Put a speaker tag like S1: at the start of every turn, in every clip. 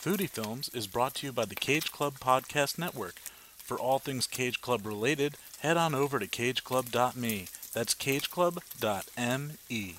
S1: Foodie Films is brought to you by the Cage Club Podcast Network. For all things Cage Club related, head on over to cageclub.me. That's cageclub.me.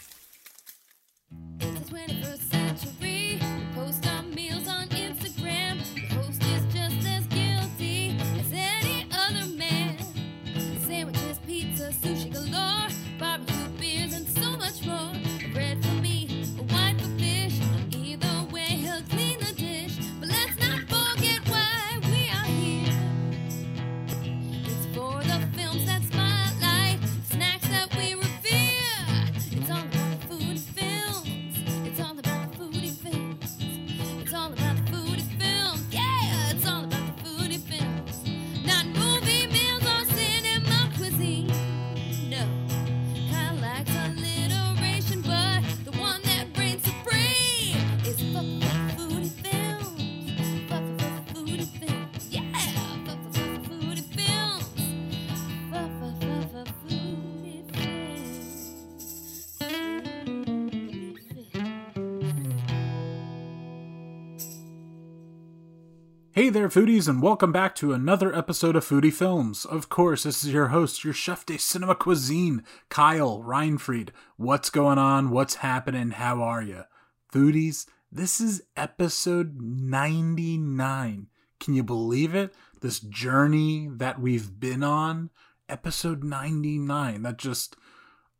S2: Hey there, foodies, and welcome back to another episode of Foodie Films. Of course, this is your host, your chef de cinema cuisine, Kyle Reinfried. What's going on? What's happening? How are you? Foodies, this is episode 99. Can you believe it? This journey that we've been on? Episode 99. That just,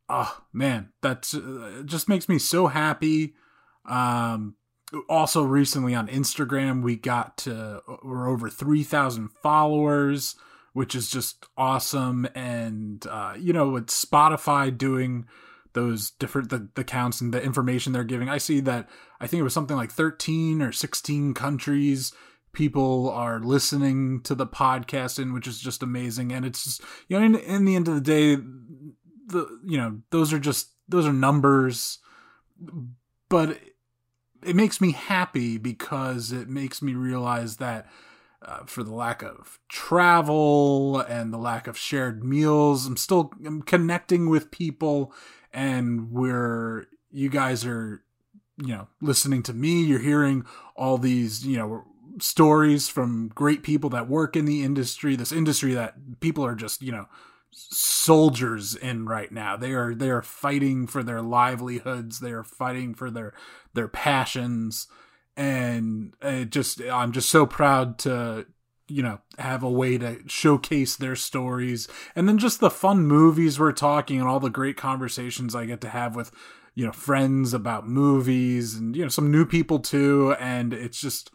S2: oh man, that uh, just makes me so happy. Um, also recently on Instagram we got to we're over 3000 followers which is just awesome. And uh you know with Spotify doing those different the, the counts and the information they're giving I see that I think it was something like 13 or 16 countries people are listening to the podcast in which is just amazing. And it's just you know in, in the end of the day the you know those are just those are numbers. But it makes me happy because it makes me realize that uh, for the lack of travel and the lack of shared meals, I'm still I'm connecting with people, and we're you guys are you know listening to me. You're hearing all these you know stories from great people that work in the industry. This industry that people are just you know soldiers in right now. They are they are fighting for their livelihoods. They are fighting for their their passions, and it just I'm just so proud to you know have a way to showcase their stories, and then just the fun movies we're talking and all the great conversations I get to have with you know friends about movies and you know some new people too, and it's just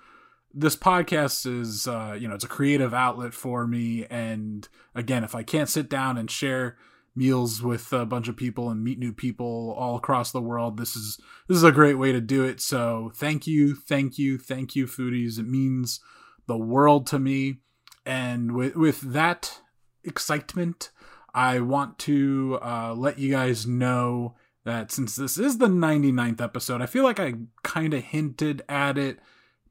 S2: this podcast is uh you know it's a creative outlet for me. And again if i can't sit down and share meals with a bunch of people and meet new people all across the world this is this is a great way to do it. So thank you thank you thank you foodies. It means the world to me. And with with that excitement i want to uh let you guys know that since this is the 99th episode i feel like i kind of hinted at it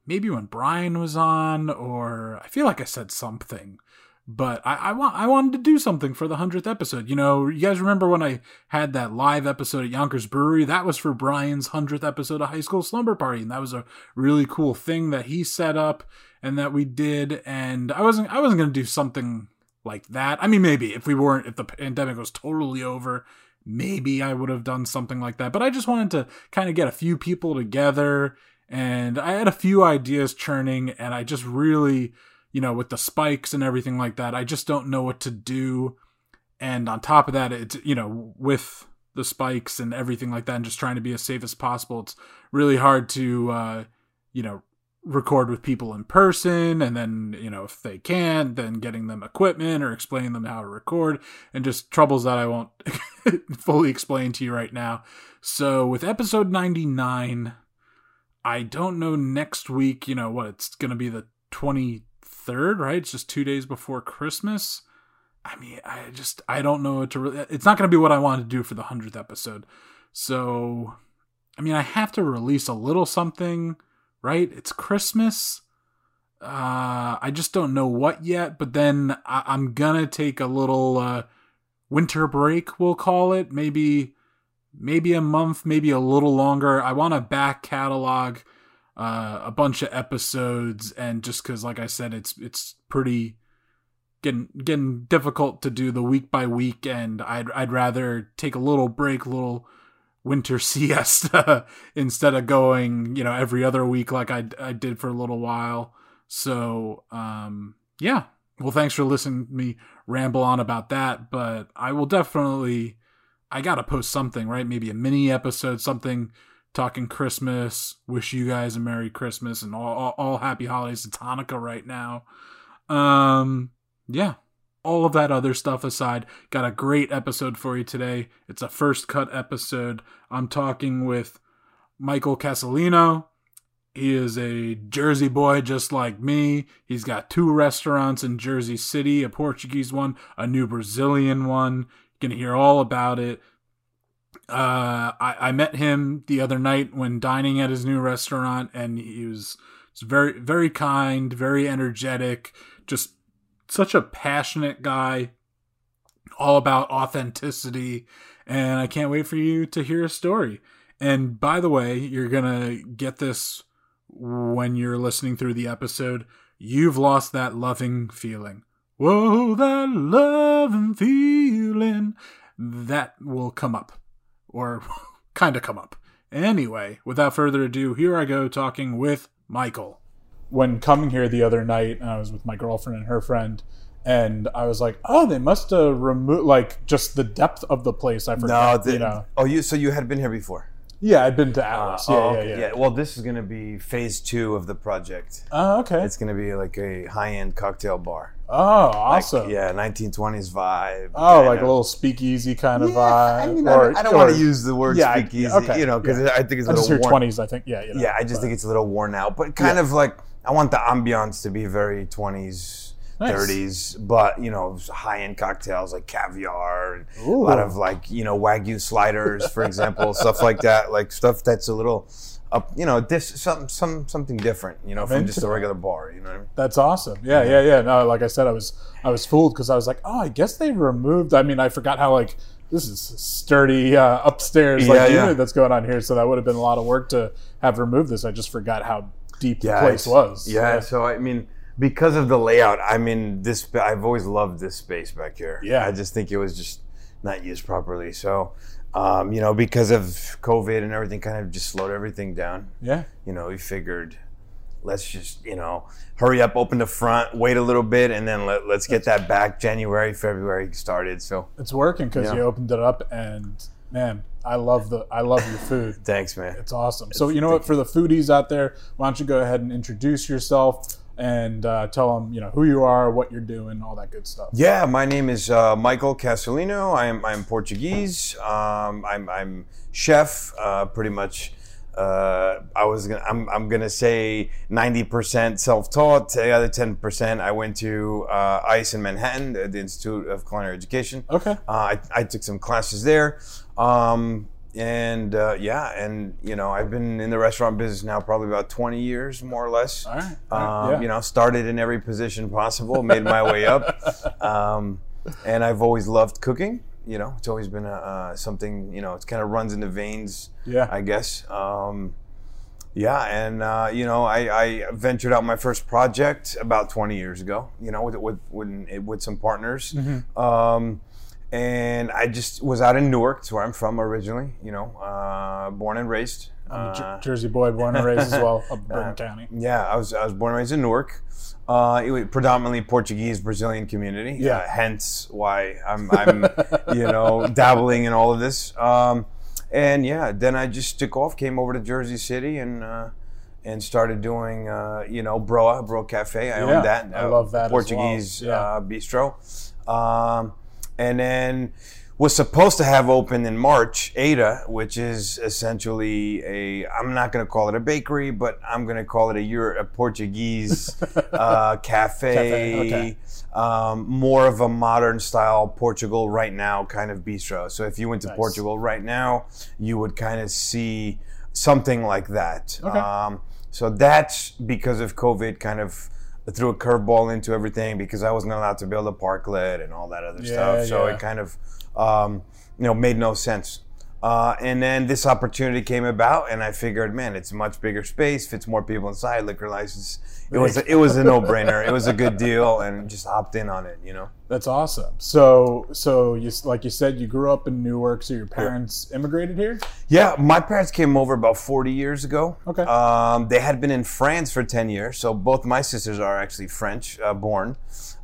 S2: maybe when Brian was on, or I feel like I said something. But I, I want I wanted to do something for the hundredth episode. You know, you guys remember when I had that live episode at Yonkers Brewery? That was for Brian's hundredth episode of High School Slumber Party, and that was a really cool thing that he set up and that we did. And I wasn't I wasn't gonna do something like that. I mean, maybe if we weren't if the pandemic was totally over, maybe I would have done something like that. But I just wanted to kind of get a few people together and I had a few ideas churning, and I just really, you know, with the spikes and everything like that, I just don't know what to do. And on top of that, it's, you know, with the spikes and everything like that, and just trying to be as safe as possible, it's really hard to, uh, you know, record with people in person. And then you know if they can't then getting them equipment or explaining them how to record. And just troubles that i won't fully explain to you right now. So with episode 99 I don't know next week, you know, what it's going to be the 23rd, right? It's just 2 days before Christmas. I mean, I just I don't know what to really it's not going to be what I want to do for the 100th episode. So, I mean, I have to release a little something, right? It's Christmas. Uh I just don't know what yet, but then I, I'm going to take a little uh winter break, we'll call it. Maybe maybe a month, maybe a little longer. I want to back catalog uh, a bunch of episodes, and just because, like I said, it's it's pretty getting getting difficult to do the week by week, and I'd I'd rather take a little break, little winter siesta instead of going, you know, every other week like I I did for a little while. So, um, yeah. Well, thanks for listening me ramble on about that, but I will definitely I got to post something, right? Maybe a mini episode, something talking Christmas. Wish you guys a Merry Christmas and all, all, all happy holidays. It's Hanukkah right now. Um, yeah. All of that other stuff aside, got a great episode for you today. It's a first cut episode. I'm talking with Michael Casalino. He is a Jersey boy just like me. He's got two restaurants in Jersey City, a Portuguese one, a new Brazilian one. You can hear all about it. Uh, I, I met him the other night when dining at his new restaurant, and he was, was very, very kind, very energetic, just such a passionate guy, all about authenticity. And I can't wait for you to hear a story. And by the way, you're gonna get this when you're listening through the episode. You've lost that loving feeling. Whoa, that loving feeling. That will come up or kind of come up. Anyway, without further ado, here I go talking with Michael. When coming here the other night, I was with my girlfriend and her friend, and I was like, "Oh, they must have removed like just the depth of the place." I
S3: No,
S2: forgot,
S3: the,
S2: you know.
S3: oh, you so you had been here before?
S2: Yeah, I'd been to uh, Atlas. yeah,
S3: oh,
S2: yeah,
S3: okay,
S2: yeah,
S3: Well, this is going to be phase two of the project.
S2: Oh, okay.
S3: It's going to be like a high-end cocktail bar.
S2: oh,
S3: Like,
S2: awesome.
S3: yeah, 1920s vibe.
S2: Oh, like a little speakeasy kind of
S3: Yeah,
S2: vibe.
S3: I mean,
S2: or-
S3: I, I don't
S2: or-
S3: want to use the word
S2: Yeah,
S3: speakeasy,
S2: okay,
S3: you know, because
S2: yeah.
S3: I think it's a little worn.
S2: twenties. I think. Yeah, you know,
S3: yeah, I just
S2: but-
S3: think it's a little worn out, but kind
S2: Yeah.
S3: of like I want the ambiance to be very 20s.
S2: Nice.
S3: 30s, but you know, high-end cocktails like caviar, and a lot of like you know wagyu sliders, for example, stuff like that, like stuff that's a little up, you know, this some some something different, you know,
S2: I'm
S3: from just a regular bar. You know I mean?
S2: That's awesome. Yeah, yeah, yeah. No, like I said, I was I was fooled because I was like, oh, I guess they removed. I mean, I forgot how like this is sturdy uh, upstairs like
S3: Yeah, yeah.
S2: unit that's going on here. So that would have been a lot of work to have removed this. I just forgot how deep the place was.
S3: Yeah, so I mean, because of the layout, I mean, this I've always loved this space back here.
S2: Yeah.
S3: I just think it was just not used properly. So, um, you know, because of COVID and everything, kind of just slowed everything down.
S2: yeah.
S3: You know, we figured. Let's just, you know, hurry up, open the front, wait a little bit, and then let, let's get that back. January, February started. So
S2: It's working because
S3: Yeah.
S2: you opened it up, and man, I love the I love your food.
S3: thanks, man.
S2: It's awesome. So you know what? For the foodies out there, why don't you go ahead and introduce yourself and uh, tell them you know who you are, what you're doing, all that good stuff.
S3: Yeah, my name is uh, Michael Castellino. I'm, I'm Portuguese. Um, I'm, I'm chef, uh, pretty much. Uh, I was gonna, I'm, I'm gonna say 90% self-taught. The other 10% I went to uh, ICE in Manhattan, the the Institute of Culinary Education.
S2: Okay.
S3: Uh, I, I took some classes there. Um, and uh, yeah, and you know, I've been in the restaurant business now probably about 20 years, more or less.
S2: All right.
S3: Um,
S2: yeah.
S3: You know, started in every position possible, made my way up, um, and I've always loved cooking. You know, it's always been a, uh, something. You know, it kind of runs in the veins.
S2: Yeah.
S3: I guess. Um, yeah, and uh, you know, I, I ventured out my first project about 20 years ago. You know, with with with, with some partners.
S2: Mm-hmm.
S3: And I just was out in Newark, it's where I'm from originally. You know, uh, born and raised.
S2: I'm a
S3: Uh,
S2: Jersey boy, born and raised as well, up in Bergen County.
S3: yeah, I was I was born and raised in Newark. Uh, it was predominantly Portuguese Brazilian community.
S2: Yeah.
S3: Uh, hence why I'm I'm you know dabbling in all of this. Um, and yeah, then I just took off, came over to Jersey City, and uh, and started doing uh, you know Broa Bro Cafe. I
S2: Yeah,
S3: own that.
S2: I love that as well.
S3: Portuguese
S2: Yeah.
S3: uh, bistro. Um, and then was supposed to have opened in March Ada, which is essentially a I'm not going to call it a bakery, but I'm going to call it a Euro, a Portuguese uh, cafe,
S2: Cafe, okay.
S3: um, more of a modern style Portugal right now kind of bistro. So if you went to
S2: Nice.
S3: Portugal right now, you would kind of see something like that.
S2: Okay.
S3: Um, so that's because of COVID, kind of threw a curveball into everything because I wasn't allowed to build a parklet and all that other
S2: Yeah,
S3: stuff. So
S2: yeah.
S3: it kind of, um, you know, made no sense. Uh, and then this opportunity came about, and I figured, man, it's a much bigger space, fits more people inside. Liquor license, it was it was a no brainer. It was a good deal, and just hopped in on it. You know.
S2: That's awesome. So, so you like you said, you grew up in Newark, so your parents immigrated here.
S3: Yeah, my parents came over about 40 years ago.
S2: Okay.
S3: Um, they had been in France for 10 years, so both my sisters are actually French uh, born.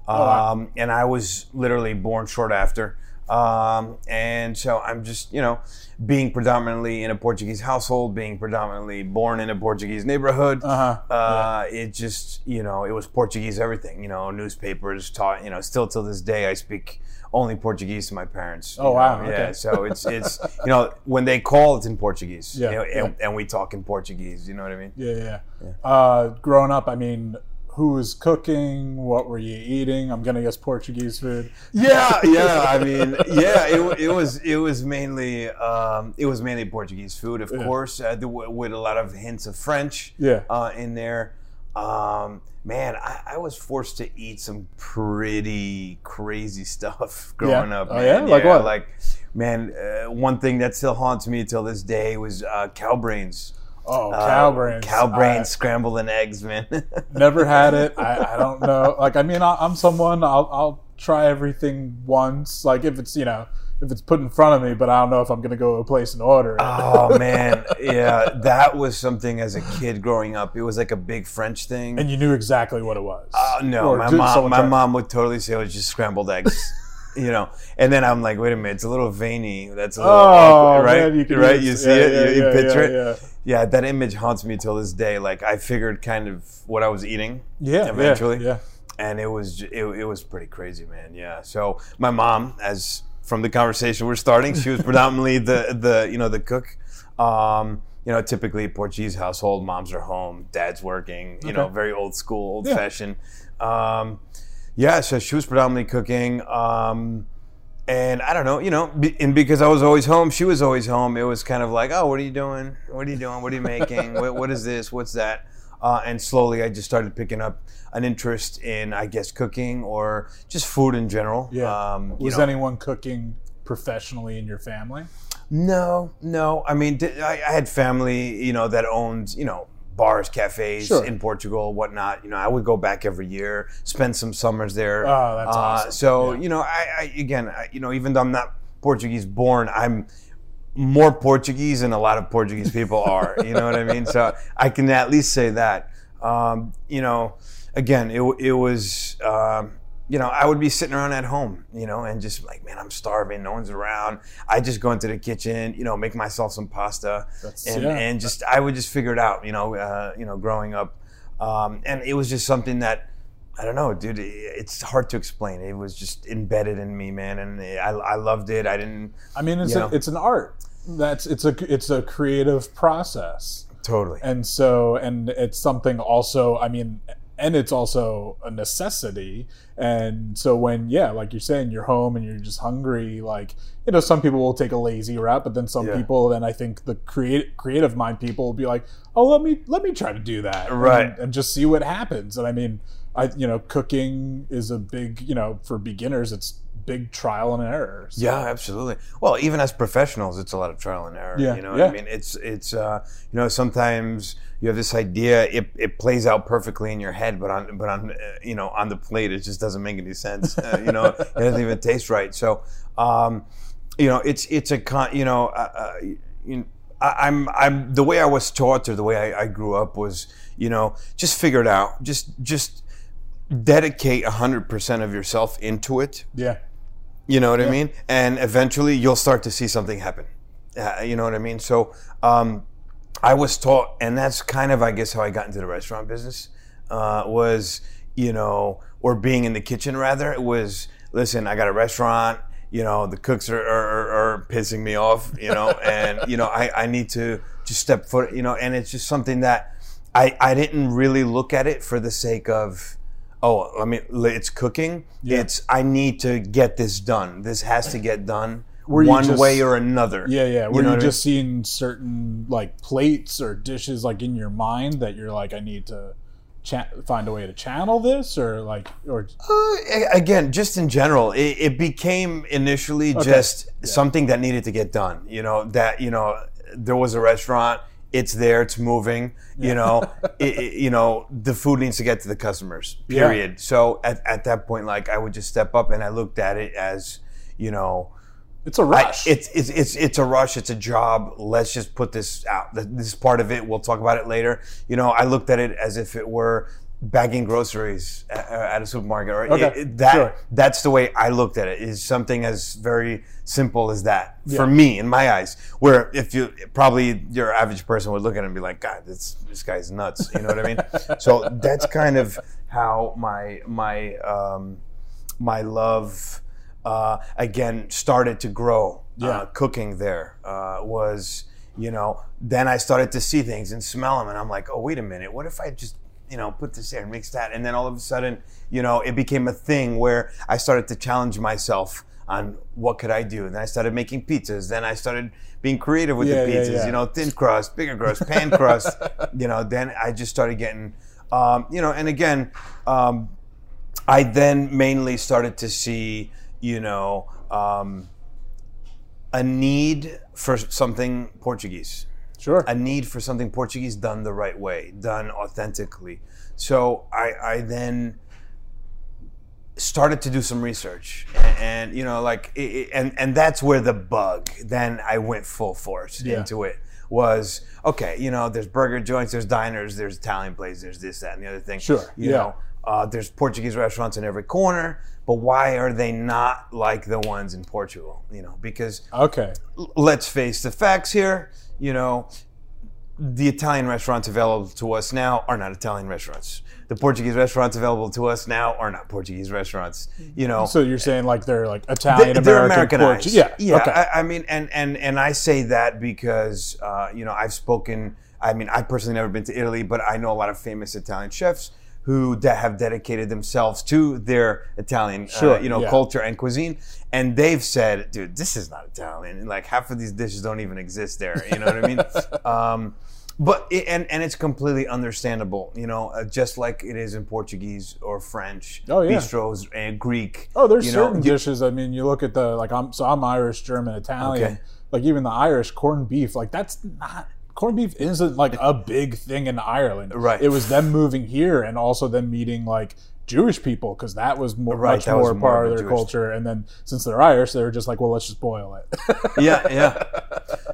S3: Um,
S2: wow.
S3: And I was literally born short after. Um, and so I'm just, you know, being predominantly in a Portuguese household, being predominantly born in a Portuguese neighborhood.
S2: Uh-huh.
S3: Uh, It just, you know, it was Portuguese everything. You know, newspapers taught. You know, still till this day, I speak only Portuguese to my parents.
S2: Oh, wow,
S3: know,
S2: okay.
S3: Yeah. So it's it's you know when they call, it's in Portuguese.
S2: Yeah,
S3: You know, and,
S2: yeah.
S3: and we talk in Portuguese. You know what I mean?
S2: Yeah, yeah. Uh, growing up, I mean, who was cooking? What were you eating? I'm gonna guess Portuguese food.
S3: Yeah, yeah. I mean, yeah. It, it was it was mainly um, it was mainly Portuguese food, of
S2: Yeah.
S3: course, uh, with a lot of hints of French.
S2: Yeah.
S3: Uh, in there. Um, man, I, I was forced to eat some pretty crazy stuff growing
S2: Yeah?
S3: up.
S2: Oh,
S3: man.
S2: yeah? Like what?
S3: Like, man, uh, one thing that still haunts me till this day was uh, cow brains.
S2: Oh,
S3: Uh,
S2: cow brains.
S3: Cow brains,
S2: I
S3: scrambled in eggs, man.
S2: never had it. I, I don't know. Like, I mean, I, I'm someone. I'll I'll try everything once. Like, if it's you know. If it's put in front of me, but I don't know if I'm gonna go to a place and order it.
S3: Oh man, yeah, that was something as a kid growing up. It was like a big French thing.
S2: and you knew exactly what it was.
S3: Uh, no,
S2: Or
S3: my mom, my mom would totally say it was just scrambled eggs, you know. And then I'm like, wait a minute, it's a little veiny. That's a little
S2: Oh,
S3: awkward, right?
S2: man, you
S3: right?
S2: use-
S3: You see
S2: yeah,
S3: it,
S2: yeah,
S3: you,
S2: yeah,
S3: picture
S2: yeah,
S3: it. Yeah. that image haunts me till this day. Like I figured kind of what I was eating.
S2: Yeah,
S3: eventually.
S2: Yeah,
S3: and it was it, it was pretty crazy, man. Yeah. So my mom, as from the conversation we're starting, she was predominantly the the you know the cook. Um, you know, typically Portuguese household, moms are home, dad's working. You know, very old school, old fashioned. Um, yeah. So she was predominantly cooking. Um, and I don't know, you know, be, and because I was always home, she was always home. It was kind of like, oh, what are you doing? What are you doing? What are you making? what, what is this? What's that? Uh, and slowly, I just started picking up an interest in, I guess, cooking or just food in general.
S2: yeah.
S3: Um,
S2: was
S3: know.
S2: anyone cooking professionally in your family?
S3: No, no. I mean, I, I had family, you know, that owned, you know, bars, cafes
S2: Sure.
S3: in Portugal, whatnot. You know, I would go back every year, spend some summers there.
S2: Oh, that's
S3: Uh,
S2: awesome.
S3: So,
S2: Yeah.
S3: you know, I, I again, I, you know, even though I'm not Portuguese born, I'm more Portuguese than a lot of Portuguese people are. you know what I mean? So I can at least say that. Um, you know, again, it, it was. Um, you know, I would be sitting around at home, you know, and just like, man, I'm starving. No one's around. I just go into the kitchen, you know, make myself some pasta,
S2: That's-
S3: and,
S2: yeah.
S3: and just I would just figure it out, you know, uh, you know, growing up, um, and it was just something that I don't know, dude. It's hard to explain. It was just embedded in me, man, and I, I loved it. I didn't
S2: I mean, it's a,
S3: know.
S2: it's an art. That's it's a it's a creative process,
S3: totally.
S2: and so and it's something also. I mean, and it's also a necessity. And so when yeah, like you're saying, you're home and you're just hungry. Like you know, some people will take a lazy route, but then some
S3: Yeah.
S2: people, then I think the creative creative mind people will be like, oh, let me let me try to do that,
S3: Right.
S2: and, just see what happens. And I mean, I you know, cooking is a big you know for beginners, it's big trial and error. So-
S3: Yeah, absolutely. Well, even as professionals, it's a lot of trial and error.
S2: Yeah,
S3: you know
S2: yeah.
S3: I mean? It's it's uh, you know sometimes you have this idea, it, it plays out perfectly in your head, but on but on uh, you know on the plate, it just doesn't make any sense. Uh, you know, it doesn't even taste right. So, um, you know, it's it's a con. You know, uh, uh, you, I, I'm I'm the way I was taught or the way I, I grew up was you know just figure it out. Just just dedicate hundred percent of yourself into it.
S2: yeah.
S3: You know what I mean? And eventually you'll start to see something happen. Uh, you know what I mean? So um, I was taught, and that's kind of, I guess, how I got into the restaurant business uh, was, you know, or being in the kitchen rather. It was, listen, I got a restaurant. You know, the cooks are, are, are, pissing me off, you know, and, you know, I, I need to just step foot, you know, and it's just something that I, I didn't really look at it for the sake of, oh, I mean, it's cooking. It's I need to get this done. This has to get done
S2: Were
S3: one
S2: just-
S3: way or another.
S2: Yeah, yeah. Were you,
S3: know what I mean?
S2: just seeing certain like plates or dishes like in your mind that you're like, I need to cha- find a way to channel this, or like, or
S3: Uh, again, just in general, it, it became initially just something that needed to get done. You know that you know there was a restaurant. It's there. It's moving. You know, it, it- you know the food needs to get to the customers.
S2: Yeah.
S3: Period. So at, at that point, like I would just step up and I looked at it as you know.
S2: It's a rush.
S3: it's, it's it's it's a rush. It's a job. Let's just put this out. This is part of it. We'll talk about it later. You know, I looked at it as if it were bagging groceries at, at a supermarket. Or
S2: Okay,
S3: it- it- that
S2: sure.
S3: that's the way I looked at it. Is something as very simple as that for me in my eyes. Where if you probably your average person would look at it and be like, God, this this guy's nuts. You know what I mean? so that's kind of how my my um, my love uh, again started to grow.
S2: Yeah.
S3: Uh, cooking there uh, was, you know, then I started to see things and smell them, and I'm like, oh, wait a minute, what if I just, you know, put this there and mix that, and then all of a sudden, you know, it became a thing where I started to challenge myself on what could I do, and then I started making pizzas. Then I started being creative with
S2: Yeah,
S3: the
S2: yeah,
S3: pizzas,
S2: yeah.
S3: you know, thin crust, bigger crust, pan crust, you know. Then I just started getting, um, you know, and again. Um, I then mainly started to see, you know, um, a need for something Portuguese,
S2: sure.
S3: a need for something Portuguese done the right way, done authentically. So I, I then started to do some research, and, and you know, like, it, it- and and that's where the bug. Then I went full force
S2: Yeah.
S3: into it. Was okay, you know, there's burger joints, there's diners, there's Italian places, there's this, that, and the other thing.
S2: Sure,
S3: you
S2: yeah.
S3: know, uh, there's Portuguese restaurants in every corner, but why are they not like the ones in Portugal? You know, because
S2: okay.
S3: l- let's face the facts here. You know, the Italian restaurants available to us now are not Italian restaurants. The Portuguese restaurants available to us now are not Portuguese restaurants. You know,
S2: So you're saying like they're like
S3: they-
S2: Italian
S3: they're
S2: American,
S3: Americanized.
S2: Portuguese. Yeah.
S3: yeah.
S2: Okay.
S3: I, I mean, and and and I say that because uh, you know I've spoken. I mean, I've personally never been to Italy, but I know a lot of famous Italian chefs who de- have dedicated themselves to their Italian,
S2: Sure,
S3: uh, you know,
S2: yeah.
S3: culture and cuisine, and they've said, "Dude, this is not Italian." And like half of these dishes don't even exist there. You know what I mean? Um, but it, and and it's completely understandable, you know, uh, just like it is in Portuguese or French,
S2: Oh, yeah.
S3: bistros and Greek.
S2: Oh, there's
S3: you know,
S2: certain
S3: you-
S2: dishes. I mean, you look at the like I'm so I'm Irish, German, Italian.
S3: Okay.
S2: Like even the Irish corned beef, like that's not corned beef isn't like a big thing in Ireland.
S3: Right.
S2: It was them moving here and also them meeting like Jewish people because that was more,
S3: Right,
S2: much more
S3: more
S2: part
S3: of
S2: their
S3: Jewish-
S2: culture. And then since they're Irish, they were just like, well, let's just boil it.
S3: yeah, yeah,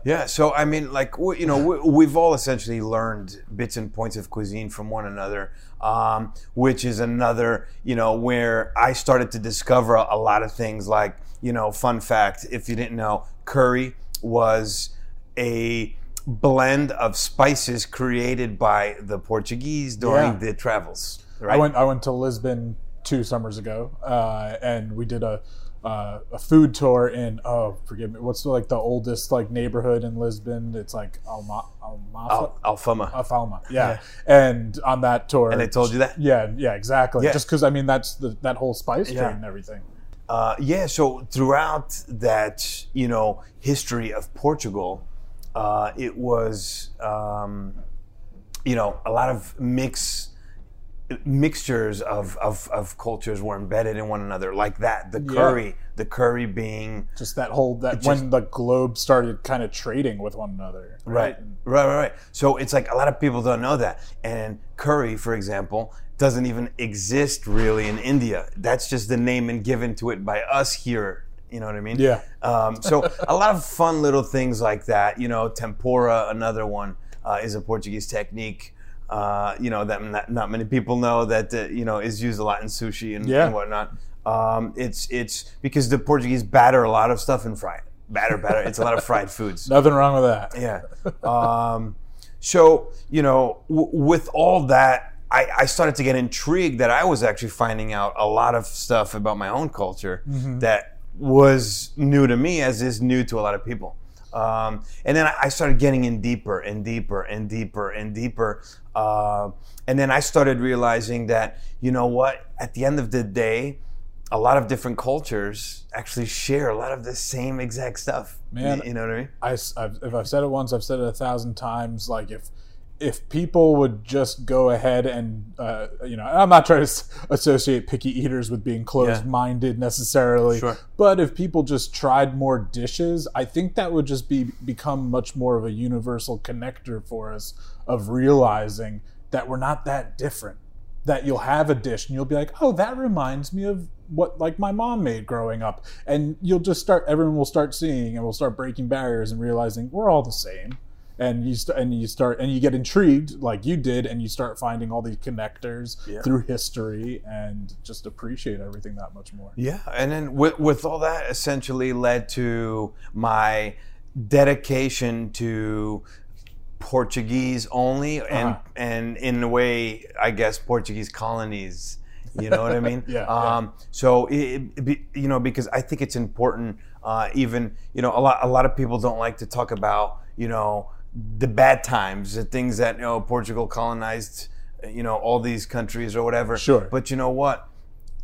S3: yeah. So I mean, like you know, we, we've all essentially learned bits and points of cuisine from one another, um, which is another, you know, where I started to discover a lot of things. Like, you know, fun fact: if you didn't know, curry was a blend of spices created by the Portuguese during
S2: Yeah.
S3: the travels. Right.
S2: I went I went to Lisbon two summers ago, uh, and we did a uh, a food tour in oh forgive me what's the, like the oldest like neighborhood in Lisbon? It's like Alma Almafa.
S3: Al- Alfama.
S2: Alfalma, yeah. And on that tour,
S3: and they told you that?
S2: yeah, yeah, exactly.
S3: Yeah.
S2: Just because I mean that's the that whole spice
S3: Yeah.
S2: and everything.
S3: Uh, yeah, so throughout that, you know, history of Portugal, uh, it was, um, you know, a lot of mix mixtures of, of, of cultures were embedded in one another like that. The curry, the curry being
S2: Just that whole that
S3: just-
S2: when the globe started kind of trading with one another.
S3: Right, right, right, right. So it's like a lot of people don't know that. And curry, for example, doesn't even exist really in India. That's just the name and given to it by us here. You know what I mean?
S2: Yeah.
S3: Um, so a lot of fun little things like that. You know, tempura, another one, uh, is a Portuguese technique. Uh, you know that not, not many people know that uh, you know is used a lot in sushi and,
S2: Yeah.
S3: and whatnot. Um, it's it's because the Portuguese batter a lot of stuff and fry it. Batter, batter. It's a lot of fried foods.
S2: Nothing wrong with that.
S3: Yeah. Um, so you know, w- with all that, I, I started to get intrigued that I was actually finding out a lot of stuff about my own culture that was new to me, as is new to a lot of people. Um, and then I- started getting in deeper and deeper and deeper and deeper. Uh, and then I started realizing that, you know what, at the end of the day, a lot of different cultures actually share a lot of the same exact stuff.
S2: Man,
S3: you know what I mean?
S2: I, have if I've said it once, I've said it a thousand times. Like if if people would just go ahead and uh, you know i'm not trying to associate picky eaters with being closed-minded necessarily
S3: Sure.
S2: but if people just tried more dishes i think that would just be become much more of a universal connector for us of realizing that we're not that different. That you'll have a dish and you'll be like oh that reminds me of what like my mom made growing up. And you'll just start everyone will start seeing and we'll start breaking barriers and realizing we're all the same and you st- and you start and you get intrigued like you did and you start finding all these connectors
S3: Yeah.
S2: through history and just appreciate everything that much more
S3: Yeah, and then with, with all that essentially led to my dedication to Portuguese only, and
S2: Uh-huh.
S3: and in a way, I guess Portuguese colonies. You know what I mean?
S2: Yeah,
S3: Um, so it, it be, you know because I think it's important. Uh, even you know a lot a lot of people don't like to talk about you know the bad times, the things that you know Portugal colonized, you know all these countries or whatever.
S2: Sure.
S3: But you know what?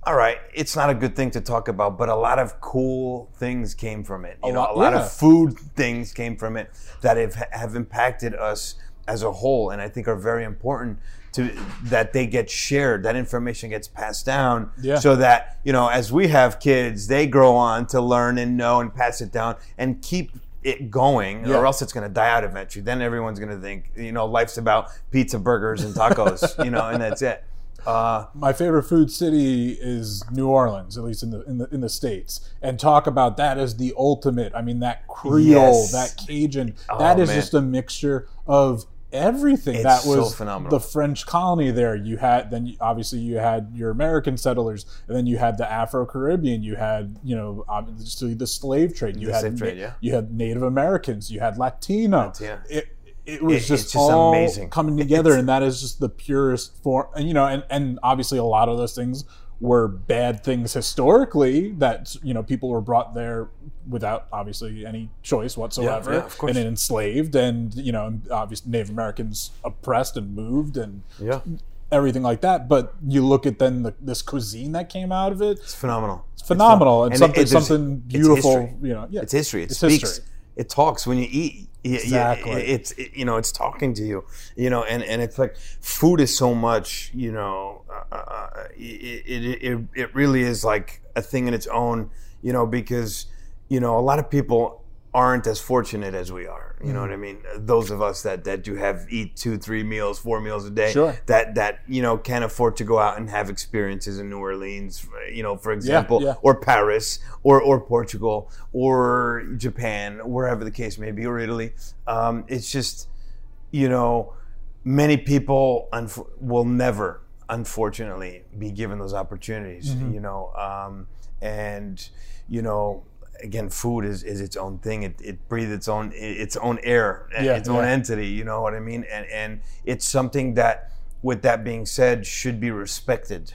S3: all right, it's not a good thing to talk about, but a lot of cool things came from it. You know,
S2: lot-
S3: a lot
S2: yeah.
S3: of food things came from it that have, have impacted us as a whole, and I think are very important to that they get shared, that information gets passed down,
S2: Yeah.
S3: so that you know, as we have kids, they grow on to learn and know and pass it down and keep it going,
S2: Yeah.
S3: or else it's going to die out eventually. Then everyone's going to think, you know, life's about pizza, burgers, and tacos, you know, and that's it. Uh,
S2: my favorite food city is New Orleans, at least in the in the in the states, and talk about that as the ultimate. I mean, that Creole,
S3: Yes.
S2: that Cajun,
S3: Oh,
S2: that is
S3: man.
S2: just a mixture of everything.
S3: It's
S2: that
S3: so
S2: was
S3: phenomenal.
S2: the French colony there. You had then you, obviously you had your American settlers, and then you had the Afro Caribbean. You had you know obviously the slave trade. You
S3: The
S2: had
S3: slave trade, yeah.
S2: you had Native Americans. You had Latino.
S3: Latino.
S2: It, it was
S3: It-
S2: just,
S3: just
S2: all
S3: amazing.
S2: coming together,
S3: It's-
S2: and that is just the purest form. And you know, and and obviously a lot of those things were bad things historically that you know people were brought there without obviously any choice whatsoever
S3: yeah, of course.
S2: and enslaved and you know obviously native americans oppressed and moved and
S3: yeah,
S2: everything like that but you look at then the, this cuisine that came out of it
S3: it's phenomenal.
S2: it's phenomenal and,
S3: And
S2: something
S3: it- there's-
S2: something beautiful you know yeah
S3: It's history. It
S2: It's
S3: speaks.
S2: history.
S3: It talks when you eat. Y- y-
S2: Exactly.
S3: It's it, you know it's talking to you. You know, and, and it's like food is so much. You know, uh, uh, it, it it it really is like a thing in its own. You know, because you know a lot of people aren't as fortunate as we are. You know what I mean? Those of us that that do have eat two, three meals, four meals a day.
S2: Sure.
S3: That that you know can afford to go out and have experiences in New Orleans. You know, for example,
S2: yeah.
S3: or Paris, or or Portugal, or Japan, wherever the case may be, or Italy. Um, it's just, you know, many people unf- will never, unfortunately, be given those opportunities.
S2: Mm-hmm.
S3: You know, um, and you know. Again, food is, is its own thing. It, it breathes its own its own air,
S2: Yeah,
S3: its own entity. You know what I mean? And and it's something that, with that being said, should be respected.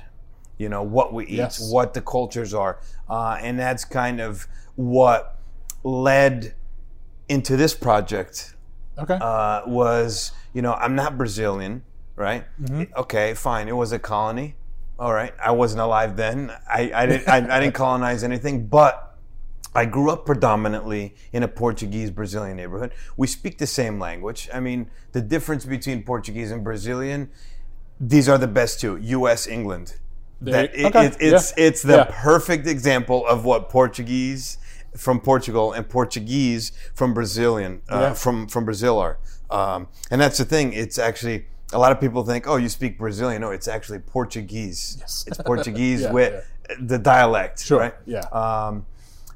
S3: You know what we eat,
S2: Yes.
S3: what the cultures are, uh, and that's kind of what led into this project.
S2: okay
S3: Uh, was you know I'm not Brazilian, right? Okay, fine. It was a colony. All right, I wasn't alive then. I, I didn't I, I didn't colonize anything, but I grew up predominantly in a Portuguese Brazilian neighborhood. We speak the same language. I mean, the difference between Portuguese and Brazilian, these are the best two: U.S. England.
S2: There
S3: That
S2: you-
S3: it-
S2: okay,
S3: it- it's
S2: yeah,
S3: it's the
S2: yeah.
S3: perfect example of what Portuguese from Portugal and Portuguese from Brazilian uh,
S2: Yeah.
S3: from from Brazil are. Um, and that's the thing. It's actually a lot of people think, oh, you speak Brazilian. No, it's actually Portuguese.
S2: Yes.
S3: It's Portuguese
S2: Yeah,
S3: with the dialect,
S2: Sure,
S3: right?
S2: yeah.
S3: Um,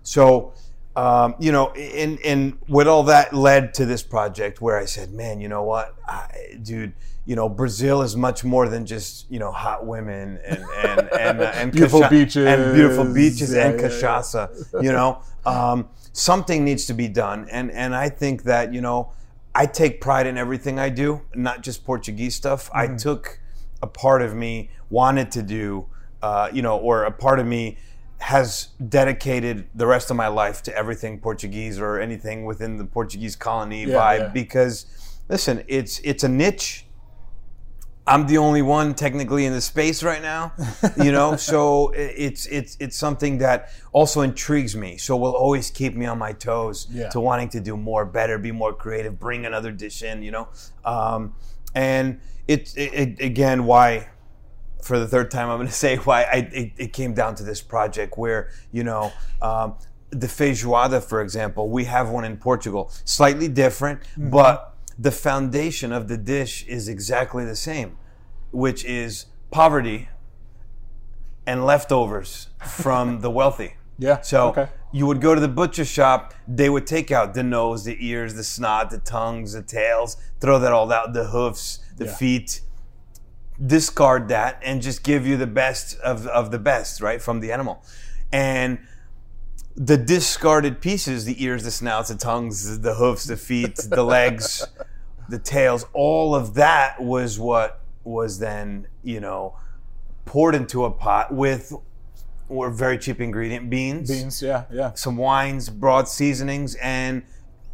S3: so, um, you know, and and with all that led to this project where I said, man, you know what, I, dude. You know, Brazil is much more than just you know hot women and and and, uh, and
S2: Beautiful
S3: cacha-
S2: beaches.
S3: and beautiful beaches
S2: Yeah,
S3: and
S2: yeah, yeah.
S3: You know, um, something needs to be done, and and I think that you know, I take pride in everything I do, not just Portuguese stuff. I
S2: Mm-hmm.
S3: took a part of me wanted to do, uh, you know, or a part of me has dedicated the rest of my life to everything Portuguese or anything within the Portuguese colony
S2: Yeah,
S3: vibe
S2: yeah.
S3: because listen, it's it's a niche. I'm the only one technically in the space right now, you know. so it's it's it's something that also intrigues me. So will always keep me on my toes
S2: Yeah.
S3: to wanting to do more, better, be more creative, bring another dish in, you know. Um, and it, it, it again why for the third time I'm going to say why I, it, it came down to this project where you know um, the feijoada, for example, we have one in Portugal, slightly different, but the foundation of the dish is exactly the same, which is poverty and leftovers from the wealthy.
S2: Yeah.
S3: So
S2: okay.
S3: you would go to the butcher shop, they would take out the nose, the ears, the snot, the tongues, the tails, throw that all out, the hoofs, the
S2: Yeah.
S3: feet, discard that and just give you the best of, of the best, right, from the animal. And the discarded pieces, the ears, the snouts, the tongues, the hoofs, the feet, the legs, the tails, all of that was what was then, you know, poured into a pot with or very cheap ingredient beans,
S2: Beans. Yeah. Yeah.
S3: some wines, broad seasonings, and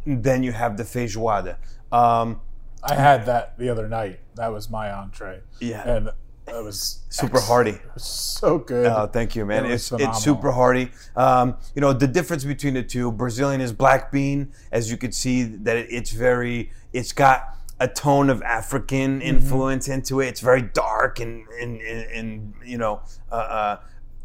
S3: then you have the feijoada. Um,
S2: I had that the other night. That was my entree.
S3: Yeah.
S2: And it was
S3: super hearty.
S2: It was so good.
S3: Oh, thank you, man.
S2: It
S3: It's
S2: phenomenal.
S3: it's super hearty. Um, you know, the difference between the two, Brazilian is black bean, as you could see that it, it's very, it's got a tone of African
S2: Mm-hmm.
S3: influence into it. It's very dark and and, and, and you know, uh, uh,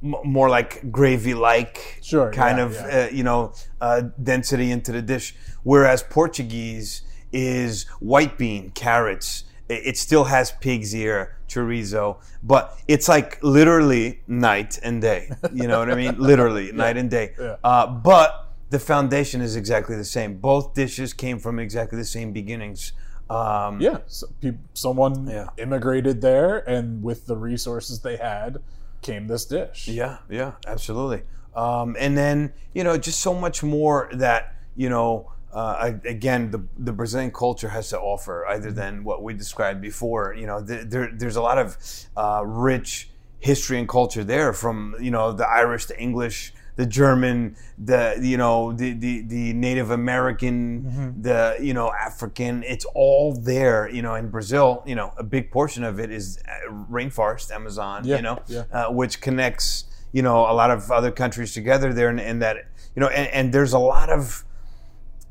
S3: more like gravy-like
S2: Sure,
S3: kind
S2: yeah,
S3: of
S2: yeah.
S3: Uh, you know uh, density into the dish. Whereas Portuguese is white bean, carrots. It still has pig's ear, chorizo, but it's like literally night and day. You know what I mean? Literally night and day.
S2: Yeah.
S3: Uh, but the foundation is exactly the same. Both dishes came from exactly the same beginnings. Um,
S2: yeah. So, peop someone
S3: Yeah.
S2: immigrated there, and with the resources they had, came this dish.
S3: Yeah, yeah, absolutely. Um, and then you know, just so much more that you know. Uh, I- again, the the Brazilian culture has to offer, other than what we described before. You know, th- there, there's a lot of uh, rich history and culture there, from you know the Irish, the English, the German, the you know the the, the Native American, the you know African. It's all there. You know, in Brazil, you know, a big portion of it is uh, rainforest, Amazon.
S2: Yeah,
S3: You know,
S2: yeah.
S3: uh, which connects you know a lot of other countries together there, and, and that you know, and, and there's a lot of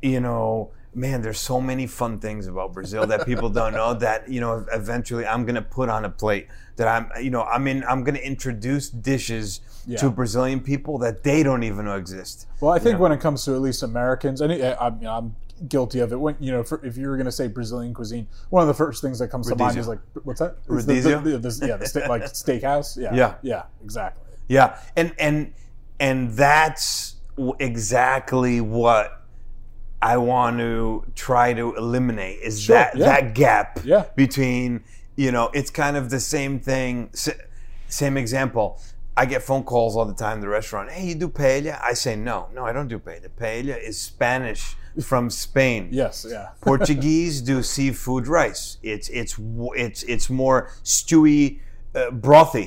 S3: you know, man, there's so many fun things about Brazil that people don't know that, you know, eventually I'm going to put on a plate that I'm, you know, I mean, I'm going to introduce dishes
S2: Yeah.
S3: to Brazilian people that they don't even know exist.
S2: Well, I think when it comes to at least Americans, and I, I mean, I'm guilty of it. When you know, for, if you were going to say Brazilian cuisine, one of the first things that comes to mind is like, what's that? It's
S3: Rodizio?
S2: the- the- the- yeah, the sta- like steakhouse. Yeah,
S3: Yeah.
S2: yeah, exactly.
S3: Yeah. And, and, and that's exactly what I want to try to eliminate is
S2: Sure,
S3: that,
S2: yeah.
S3: that gap
S2: Yeah.
S3: between, you know, it's kind of the same thing. Same example. I get phone calls all the time. The restaurant, hey, you do paella? I say no, no, I don't do paella. Paella is Spanish from Spain.
S2: Yes, yeah.
S3: Portuguese do seafood rice. It's it's it's it's more stewy, uh, brothy.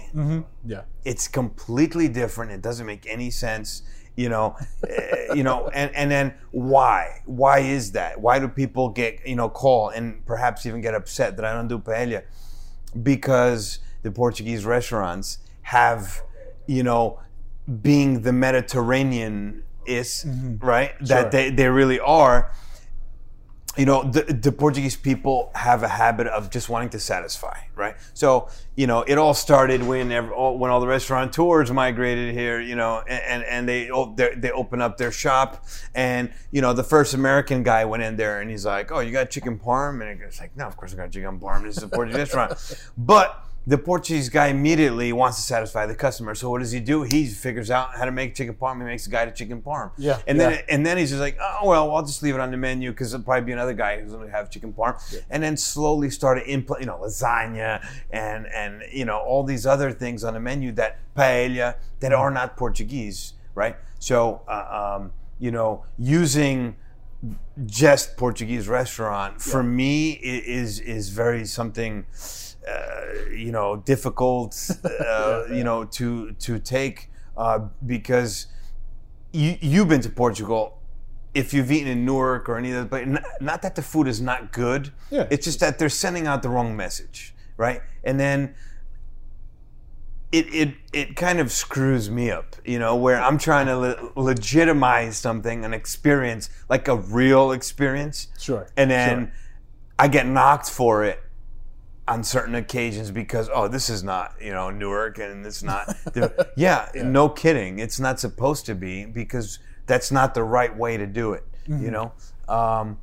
S2: Yeah.
S3: It's completely different. It doesn't make any sense. You know, uh, you know, and and then why? Why is that? Why do people get you know call and perhaps even get upset that I don't do paella? Because the Portuguese restaurants have, you know, being the Mediterranean is right
S2: Sure.
S3: that they they really are you know the, the portuguese people have a habit of just wanting to satisfy right? So you know it all started when ev- all, when all the restaurateurs migrated here you know and and, they oh, they they open up their shop and you know the first american guy went in there and he's like oh you got chicken parm? And it's like no of course i got chicken parm. This is a portuguese restaurant. But the Portuguese guy immediately wants to satisfy the customer. So what does he do? He figures out how to make chicken parm. He makes a guy to chicken parm.
S2: Yeah,
S3: And then and then he's just like, oh well, I'll just leave it on the menu because there'll probably be another guy who's going to have chicken parm. And then slowly started input, you know, lasagna and and you know all these other things on the menu that paella that are not Portuguese, right? So uh, um, you know, using just Portuguese restaurant for me is is very something uh, you know difficult uh, you know to to take uh, because you you've been to Portugal. If you've eaten in Newark or any other place, n- not that the food is not good.
S2: Yeah.
S3: It's just that they're sending out the wrong message, right? And then it it it kind of screws me up, you know, where I'm trying to le- legitimize something, an experience, like a real experience,
S2: Sure.
S3: and then
S2: sure.
S3: I get knocked for it on certain occasions because oh this is not you know Newark and it's not yeah, no kidding. It's not supposed to be because that's not the right way to do it you know? Um,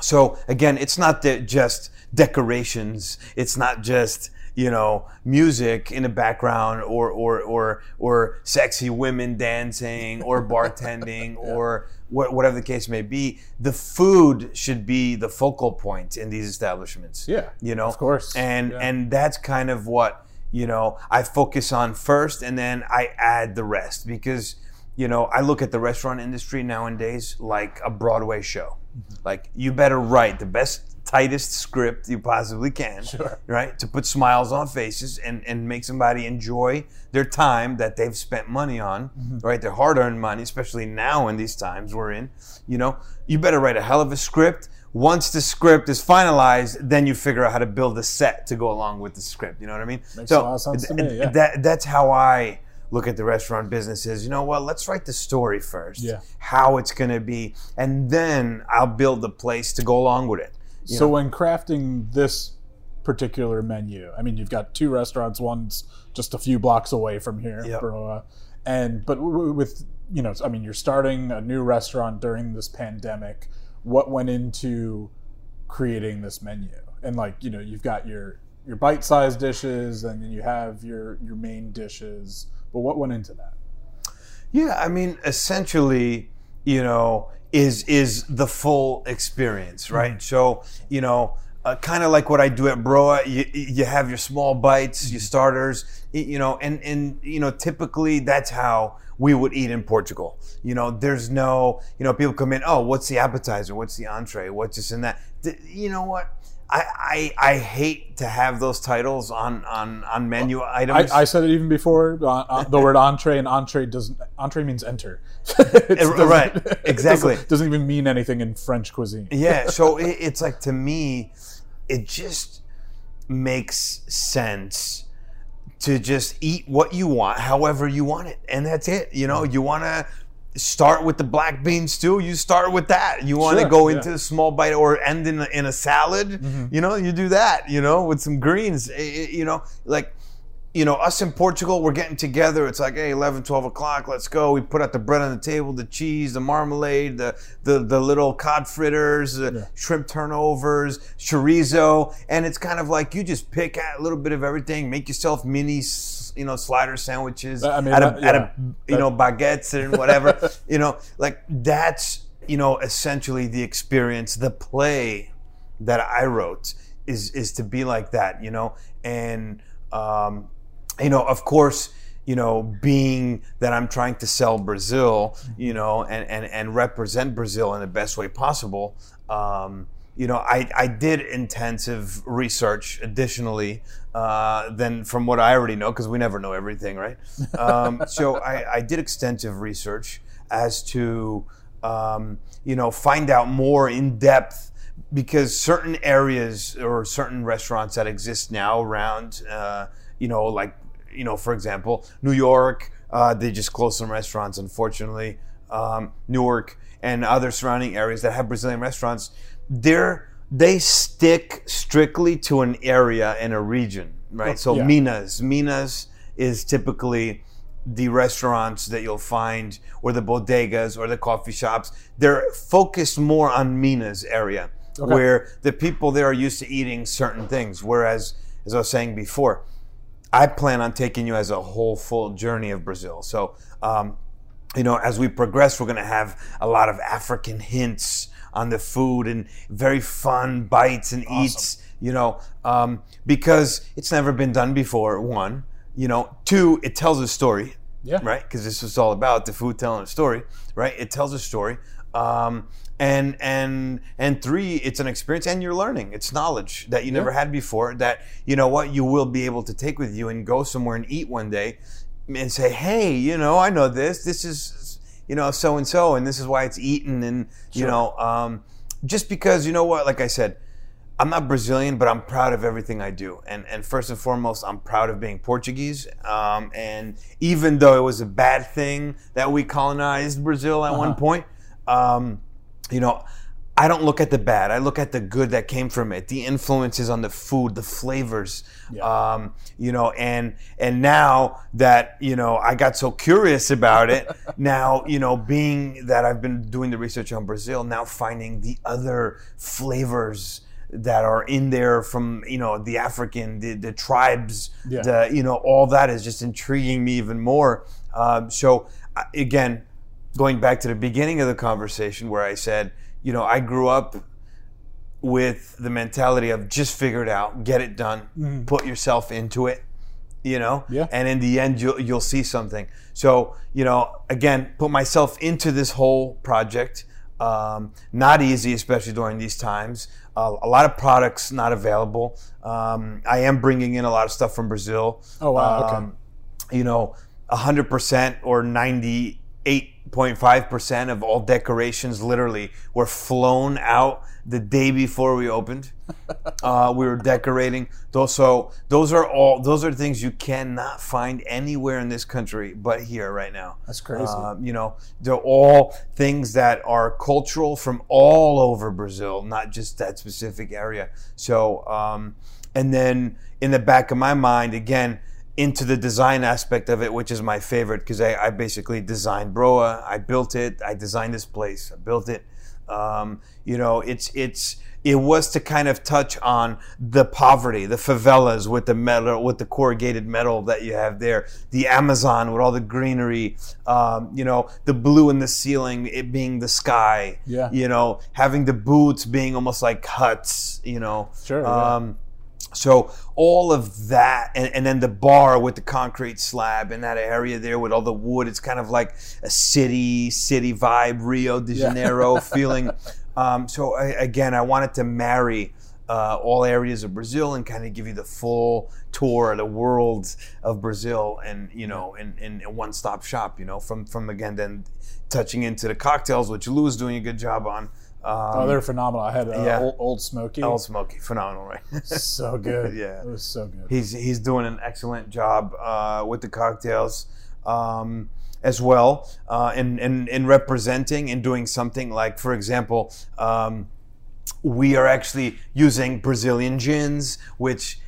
S3: so again it's not just decorations it's not just you know music in the background or or or or sexy women dancing or bartending or wha- whatever the case may be the food should be the focal point in these establishments
S2: Yeah,
S3: you know
S2: of course.
S3: and
S2: Yeah.
S3: and that's kind of what you know i focus on first and then i add the rest because you know i look at the restaurant industry nowadays like a broadway show
S2: Mm-hmm.
S3: like you better write the best tightest script you possibly can
S2: Sure.
S3: right to put smiles on faces and and make somebody enjoy their time that they've spent money on
S2: Mm-hmm.
S3: right their hard-earned money especially now in these times we're in you know you better write a hell of a script once the script is finalized then you figure out how to build a set to go along with the script you know what i mean
S2: Makes a lot of sense to me,
S3: th-
S2: yeah.
S3: that that's how i look at the restaurant businesses you know what let's write the story first
S2: Yeah.
S3: how it's going to be and then i'll build the place to go along with it you
S2: So
S3: know?
S2: when crafting this particular menu, I mean, you've got two restaurants. One's just a few blocks away from here,
S3: Yep.
S2: Broa, uh, and but with you know, I mean, you're starting a new restaurant during this pandemic. What went into creating this menu? And like you know, you've got your your bite-sized dishes, and then you have your your main dishes. But what went into that?
S3: Yeah, I mean, essentially, you know, is is the full experience, right? So, you know, uh, kind of like what I do at Broa, you, you have your small bites, your starters, you know, and and you know, typically that's how we would eat in Portugal. You know, there's no, you know, people come in, oh, what's the appetizer? What's the entree? What's this and that? Th- You know what? I, I, I hate to have those titles on, on, on menu items.
S2: I, I said it even before. Uh, uh, the word entree and entree doesn't entree means enter.
S3: Right, exactly.
S2: Doesn't, doesn't even mean anything in French cuisine.
S3: yeah so it, it's like to me it just makes sense to just eat what you want however you want it and that's it you know you want to start with the black bean stew you start with that you want to
S2: Sure,
S3: go
S2: yeah.
S3: into a small bite or end in a, in a salad you know you do that you know with some greens eh, you know like you know, us in Portugal, we're getting together. It's like, hey, 11, 12 o'clock, let's go. We put out the bread on the table, the cheese, the marmalade, the the, the little cod fritters, the shrimp turnovers, chorizo. And it's kind of like you just pick out a little bit of everything, make yourself mini, you know, slider sandwiches
S2: I mean, that-
S3: out
S2: yeah.
S3: of you know, baguettes and whatever. you know, like that's, you know, essentially the experience, the play that I wrote is is to be like that, you know, and um, you know, of course, you know, being that I'm trying to sell Brazil, you know, and and and represent Brazil in the best way possible. Um, you know, I, I did intensive research additionally uh, than from what I already know because we never know everything, right? Um, so I, I did extensive research as to um, you know find out more in depth because certain areas or certain restaurants that exist now around uh, you know like you know for example New York uh, they just closed some restaurants unfortunately um, Newark and other surrounding areas that have Brazilian restaurants they're they stick strictly to an area and a region right? So
S2: yeah.
S3: Minas. Minas is typically the restaurants that you'll find or the bodegas or the coffee shops. They're focused more on Minas area
S2: Okay.
S3: where the people there are used to eating certain things. Whereas as I was saying before I plan on taking you as a whole full journey of Brazil. So um, you know as we progress we're going to have a lot of African hints on the food and very fun bites and eats you know um, because it's never been done before one you know two it tells a story
S2: Yeah.
S3: right? Because this is all about the food telling a story right? It tells a story um, and and and three it's an experience and you're learning. It's knowledge that you never had before that you know what you will be able to take with you and go somewhere and eat one day and say hey you know i know this. This is you know so and so and this is why it's eaten and you know um, just because you know what like i said I'm not Brazilian, but I'm proud of everything I do. And and first and foremost, I'm proud of being Portuguese. Um, and even though it was a bad thing that we colonized Brazil at one point, um, you know, I don't look at the bad. I look at the good that came from it, the influences on the food, the flavors, um, you know, and and now that you know I got so curious about it, now you know, being that I've been doing the research on Brazil, now finding the other flavors that are in there from you know the African, the, the tribes,
S2: Yeah.
S3: the you know all that is just intriguing me even more. Um, so uh, again, going back to the beginning of the conversation where I said, you know, I grew up with the mentality of just figure it out, get it done, put yourself into it, you know,
S2: Yeah.
S3: and in the end you'll you'll see something. So you know, again, put myself into this whole project. Um, not easy, especially during these times. Uh, a lot of products not available. Um, I am bringing in a lot of stuff from Brazil.
S2: Oh, wow, okay.
S3: Um, you know, 100% or 98.5% of all decorations literally were flown out the day before we opened. Uh, we were decorating those. So those are all those are things you cannot find anywhere in this country but here right now.
S2: That's crazy.
S3: Um, you know, they're all things that are cultural from all over Brazil, not just that specific area. So, um, and then in the back of my mind, again, into the design aspect of it, which is my favorite, because I, I basically designed Broa. I built it. I designed this place. I built it. Um, you know, it's it's it was to kind of touch on the poverty, the favelas with the metal, with the corrugated metal that you have there, the Amazon with all the greenery, um, you know, the blue in the ceiling, it being the sky,
S2: Yeah.
S3: you know, having the boots being almost like huts, you know,
S2: Sure, yeah.
S3: Um, so all of that, and, and then the bar with the concrete slab in that area there with all the wood, it's kind of like a city, city vibe, Rio de
S2: Yeah.
S3: Janeiro feeling. Um, so I, again, I wanted to marry uh, all areas of Brazil and kind of give you the full tour of the world of Brazil, and you know, in, in a one-stop shop. You know, from from again then touching into the cocktails, which Lou is doing a good job on. Um,
S2: oh, they're phenomenal. I had uh,
S3: yeah.
S2: old, old Smoky.
S3: Old Smoky, phenomenal, right?
S2: so good.
S3: Yeah.
S2: it was so good.
S3: he's he's doing an excellent job uh, with the cocktails um, as well, uh, in, in in representing and doing something like, for example, um, we are actually using Brazilian gins, which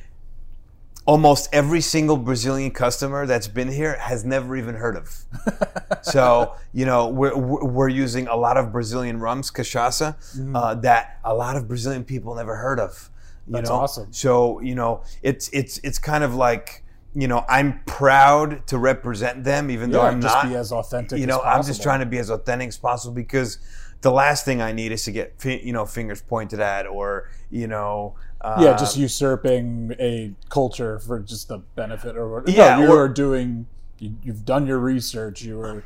S3: almost every single Brazilian customer that's been here has never even heard of. so you know we're we're using a lot of Brazilian rums, cachaça, uh, that a lot of Brazilian people never heard of. You
S2: That's
S3: know?
S2: awesome.
S3: So you know it's it's it's kind of like you know I'm proud to represent them, even though I'm
S2: just
S3: not.
S2: be as authentic.
S3: you know, I'm just trying to be as authentic as possible because the last thing I need is to get you know fingers pointed at or you know.
S2: Yeah, just um, usurping a culture for just the benefit or what.
S3: Yeah,
S2: no, you
S3: or-
S2: are doing. You, you've done your research. You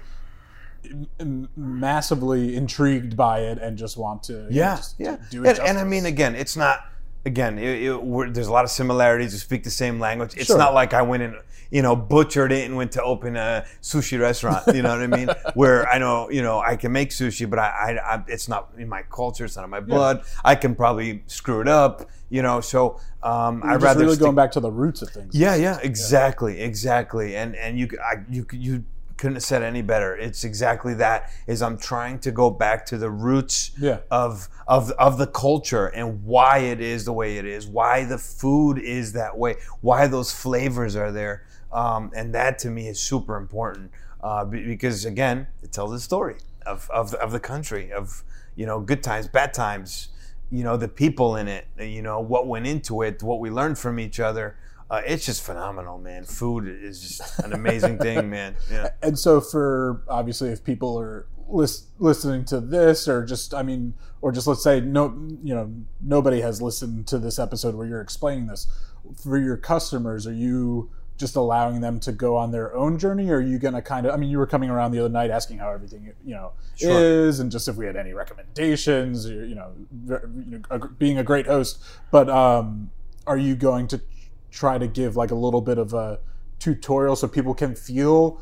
S2: m- massively intrigued by it and just want to. you know,
S3: Yeah,
S2: just
S3: yeah.
S2: Do it
S3: and, and I mean, again, it's not. Again, it, it, we're, there's a lot of similarities. We speak the same language. It's
S2: Sure.
S3: not like I went and you know butchered it and went to open a sushi restaurant. You know what I mean? Where I know you know I can make sushi, but I, I, I it's not in my culture. It's not in my blood. I can probably screw it up. You know, so um, I'd rather
S2: really
S3: stick-
S2: going back to the roots of things.
S3: Yeah, yeah, exactly, exactly. And and you I, you you couldn't have said any better. It's exactly that. Is I'm trying to go back to the roots
S2: Yeah.
S3: of of of the culture and why it is the way it is, why the food is that way, why those flavors are there. Um, and that to me is super important uh, because again, it tells the story of, of the- of the country of you know good times, bad times, you know the people in it, you know what went into it, what we learned from each other. Uh, it's just phenomenal, man. Food is just an amazing thing, man. Yeah.
S2: and so for obviously if people are lis- listening to this or just i mean or just let's say no you know nobody has listened to this episode where you're explaining this for your customers are you just allowing them to go on their own journey or are you going to kind of i mean you were coming around the other night asking how everything you know
S3: Sure.
S2: is and just if we had any recommendations you know, ver- you know a- being a great host but um are you going to try to give like a little bit of a tutorial so people can feel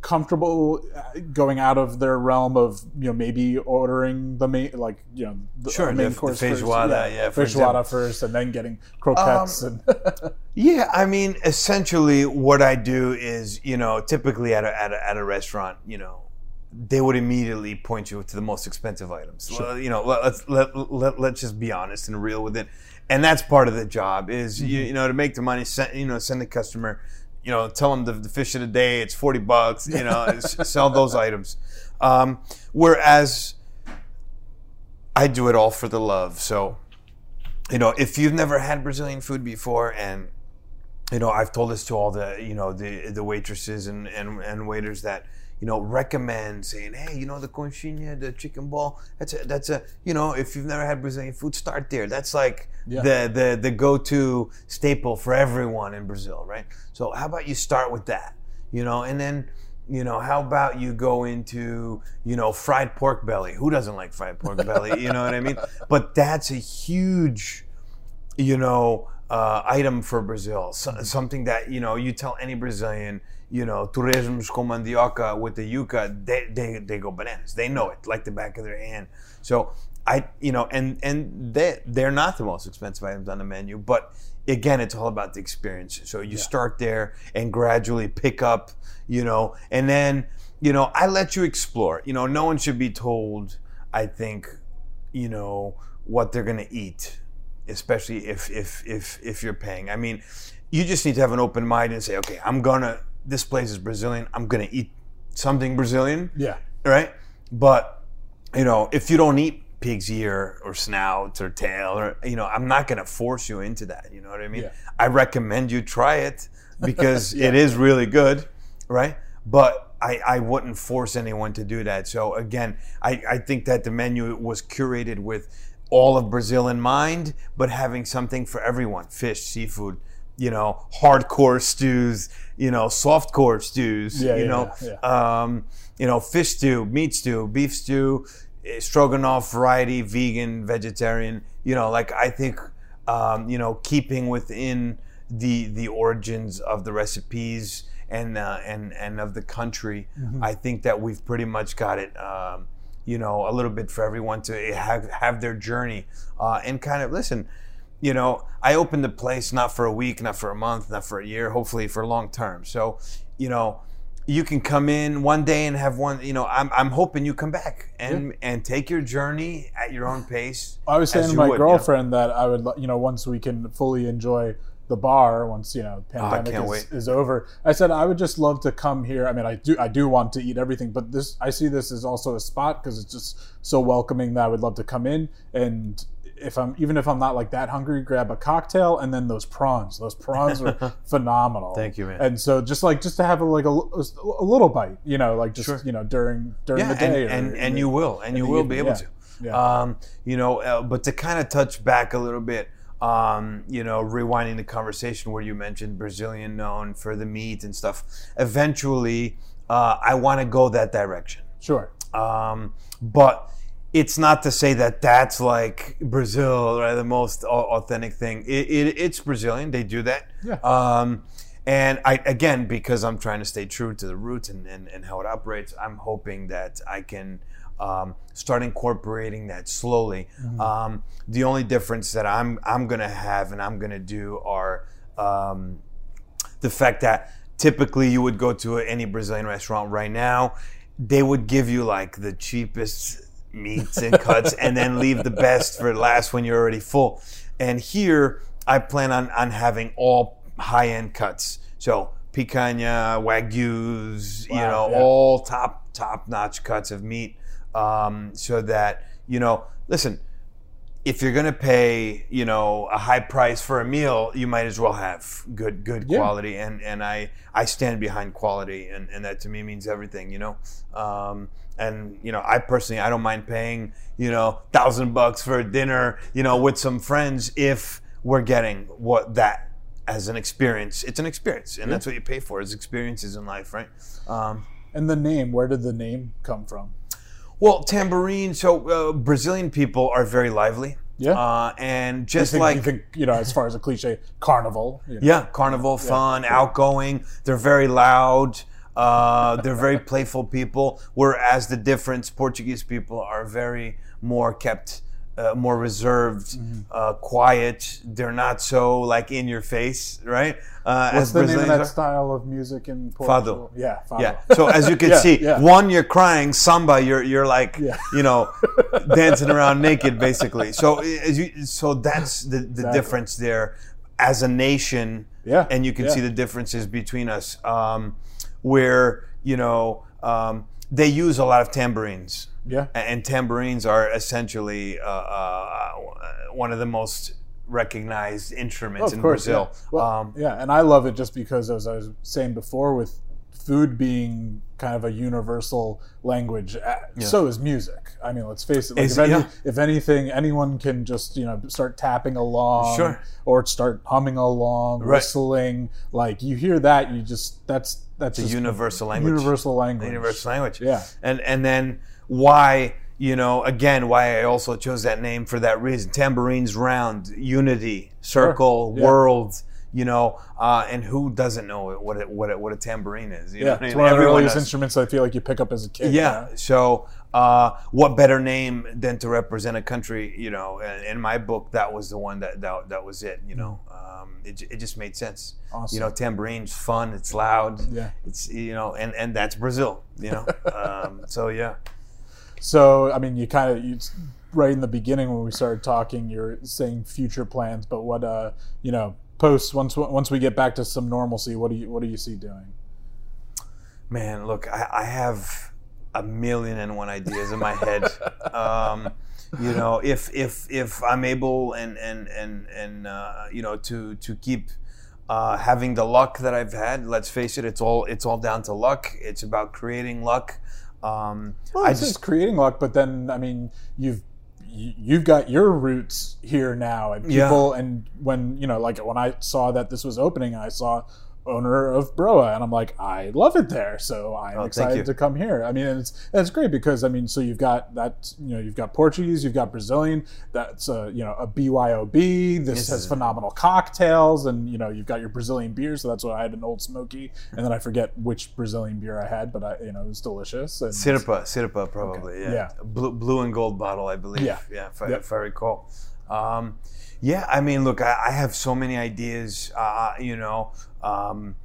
S2: comfortable uh, going out of their realm of you know maybe ordering the main like you know the
S3: Sure,
S2: main
S3: the- the
S2: course first.
S3: feijoada, yeah, for
S2: feijoada first and then getting croquettes
S3: Um,
S2: and
S3: Yeah, I mean, essentially, what I do is, you know, typically at a, at a, at a restaurant, you know, they would immediately point you to the most expensive items. Well, You know, let's let, let let's just be honest and real with it, and that's part of the job is you, you know to make the money. Send, you know, send the customer. You know, tell them the, the fish of the day. It's forty bucks. You know, s- sell those items. Um, whereas I do it all for the love. So, you know, if you've never had Brazilian food before and you know, I've told this to all the, you know, the the waitresses and, and, and waiters that, you know, recommend saying, hey, you know, the coxinha, the chicken ball, that's a, that's a, you know, if you've never had Brazilian food, start there. That's like
S2: Yeah.
S3: the, the, the go-to staple for everyone in Brazil, right? So how about you start with that, you know, and then, you know, how about you go into, you know, fried pork belly? Who doesn't like fried pork belly? You know what I mean? But that's a huge, you know, uh, item for Brazil. So, something that you know, you tell any Brazilian, you know, torresmos com mandioca with the yuca, they, they they go bananas. They know it like the back of their hand. So I, you know, and and they they're not the most expensive items on the menu, but again, it's all about the experience. So you start there and gradually pick up, you know, and then you know, I let you explore. You know, no one should be told. I think, you know, what they're going to eat especially if if if if you're paying. I mean, you just need to have an open mind and say, okay, I'm gonna. This place is Brazilian. I'm gonna eat something Brazilian,
S2: Yeah.
S3: right? But you know, if you don't eat pig's ear or snout or tail, or you know, I'm not gonna force you into that. You know what I mean?
S2: Yeah.
S3: I recommend you try it because it is really good, right? But I, I wouldn't force anyone to do that. So again, I, I think that the menu was curated with all of Brazil in mind, but having something for everyone: fish, seafood, you know, hardcore stews, you know, softcore stews,
S2: Yeah,
S3: you
S2: yeah,
S3: know,
S2: yeah,
S3: um, you know, fish stew, meat stew, beef stew, eh, stroganoff variety, vegan, vegetarian. You know, like I think, um, you know, keeping within the the origins of the recipes and uh, and and of the country, I think that we've pretty much got it. Um, you know, a little bit for everyone to have have their journey uh, and kind of listen. You know, I opened the place not for a week, not for a month, not for a year, hopefully for long term. So, you know, you can come in one day and have one. You know, I'm, I'm hoping you come back and and take your journey at your own pace.
S2: I was saying to my
S3: would, you know.
S2: girlfriend that I would, you know, once we can fully enjoy the bar, once you know ah, pandemic
S3: Oh,
S2: is, is over, I said I would just love to come here. I mean, I do, I do want to eat everything, but this, I see this as also a spot because it's just so welcoming that I would love to come in and. If I'm even if I'm not like that hungry, grab a cocktail and then those prawns. Those prawns are phenomenal.
S3: Thank you, man.
S2: And so just like just to have a, like a, a little bite, you know, like just
S3: Sure.
S2: you know during during
S3: yeah,
S2: the day,
S3: and,
S2: or
S3: and, and you will, and you will be able
S2: yeah.
S3: to.
S2: Yeah.
S3: Um, you know, uh, but to kind of touch back a little bit, um, you know, rewinding the conversation where you mentioned Brazilian known for the meat and stuff. Eventually, uh, I want to go that direction.
S2: Sure.
S3: Um, but it's not to say that that's like Brazil, right? The most authentic thing. It, it, it's Brazilian. They do that.
S2: Yeah.
S3: Um, and I again, because I'm trying to stay true to the roots and, and, and how it operates, I'm hoping that I can um, start incorporating that slowly. Um, the only difference that I'm I'm gonna have and I'm gonna do are um, the fact that typically you would go to any Brazilian restaurant right now, they would give you like the cheapest meats and cuts and then leave the best for last when you're already full. And here I plan on, on having all high end cuts. So picanha, wagyus, you know,
S2: yeah.
S3: all top top notch cuts of meat. Um, so that, you know, listen, if you're gonna pay, you know, a high price for a meal, you might as well have good good
S2: Yeah.
S3: quality. And and I I stand behind quality, and and that to me means everything, you know. Um, and you know, I personally I don't mind paying, you know, thousand bucks for a dinner, you know, with some friends if we're getting what that as an experience. It's an experience, and that's what you pay for is experiences in life, right? Um,
S2: And the name, where did the name come from?
S3: well, tambourine. So uh, Brazilian people are very lively.
S2: Yeah.
S3: Uh, and just
S2: think,
S3: like
S2: you think, you know, as far as a cliche, carnival. you know.
S3: Yeah, carnival, fun, outgoing. They're very loud. Uh, they're very playful people. Whereas the difference, Portuguese people are very more kept uh, more reserved,
S2: Mm-hmm.
S3: uh, quiet. They're not so like in your face, right? Uh,
S2: What's
S3: as
S2: the name of that
S3: are.
S2: style of music in Portugal? Yeah, fado.
S3: Yeah. So as you can
S2: Yeah,
S3: see,
S2: yeah.
S3: one you're crying, samba you're you're like
S2: Yeah.
S3: you know dancing around naked basically. So as you, so that's the, the
S2: Exactly.
S3: difference there as a nation.
S2: Yeah,
S3: And you can see the differences between us, um, where you know um, they use a lot of tambourines.
S2: Yeah.
S3: And tambourines are essentially uh, uh, one of the most recognized instruments
S2: of
S3: in
S2: course,
S3: Brazil.
S2: Yeah. Well,
S3: um,
S2: yeah, and I love it just because, as I was saying before, with food being kind of a universal language, uh, so is music. I mean, let's face it. Like if, any,
S3: Yeah.
S2: if anything, anyone can just you know start tapping along,
S3: Sure.
S2: or start humming along,
S3: Right.
S2: whistling. Like you hear that, you just that's that's a
S3: universal language.
S2: universal language.
S3: universal language.
S2: Yeah.
S3: And and then why you know again why I also chose that name for that reason. Tambourines round, unity, circle,
S2: Yeah.
S3: world. You know, uh, and who doesn't know what it, what it, what a tambourine is? You know
S2: Yeah,
S3: what I
S2: it's
S3: mean?
S2: one of the earliest instruments I feel like you pick up as a kid.
S3: Yeah. So, uh, what better name than to represent a country? You know, in, in my book, that was the one that that, that was it. You know, um, it, it just made sense.
S2: Awesome.
S3: You know, tambourine's fun. It's loud.
S2: Yeah.
S3: It's you know, and and that's Brazil. You know, um, so yeah.
S2: So, I mean, you kind of you right in the beginning when we started talking, you're saying future plans, but what uh, you know, post once once we get back to some normalcy, what do you what do you see doing?
S3: Man, look, I, I have a million and one ideas in my head. um, you know, if if if I'm able and and and and uh, you know to to keep uh, having the luck that I've had, let's face it, it's all it's all down to luck. It's about creating luck. Um,
S2: Well,
S3: I
S2: it's
S3: just
S2: creating luck, but then I mean, you've you- you've got your roots here now, and
S3: Yeah.
S2: people, and when you know, like when I saw that this was opening, I saw owner of Broa, and I'm like, I love it there, so I'm
S3: Oh,
S2: excited to come here. I mean, it's it's great because I mean, so you've got that, you know, you've got Portuguese, you've got Brazilian. That's a you know a BYOB. This
S3: Yes,
S2: has phenomenal cocktails, and you know you've got your Brazilian beer. So that's why I had an old smoky, and then I forget which Brazilian beer I had, but I you know it was delicious. And
S3: Cerpa, Cerpa, probably. Yeah.
S2: Yeah.
S3: Blue, blue and gold bottle, I believe.
S2: Yeah.
S3: Yeah. If I,
S2: Yep.
S3: if I recall. Um, yeah. I mean, look, I, I have so many ideas. Uh, you know, um,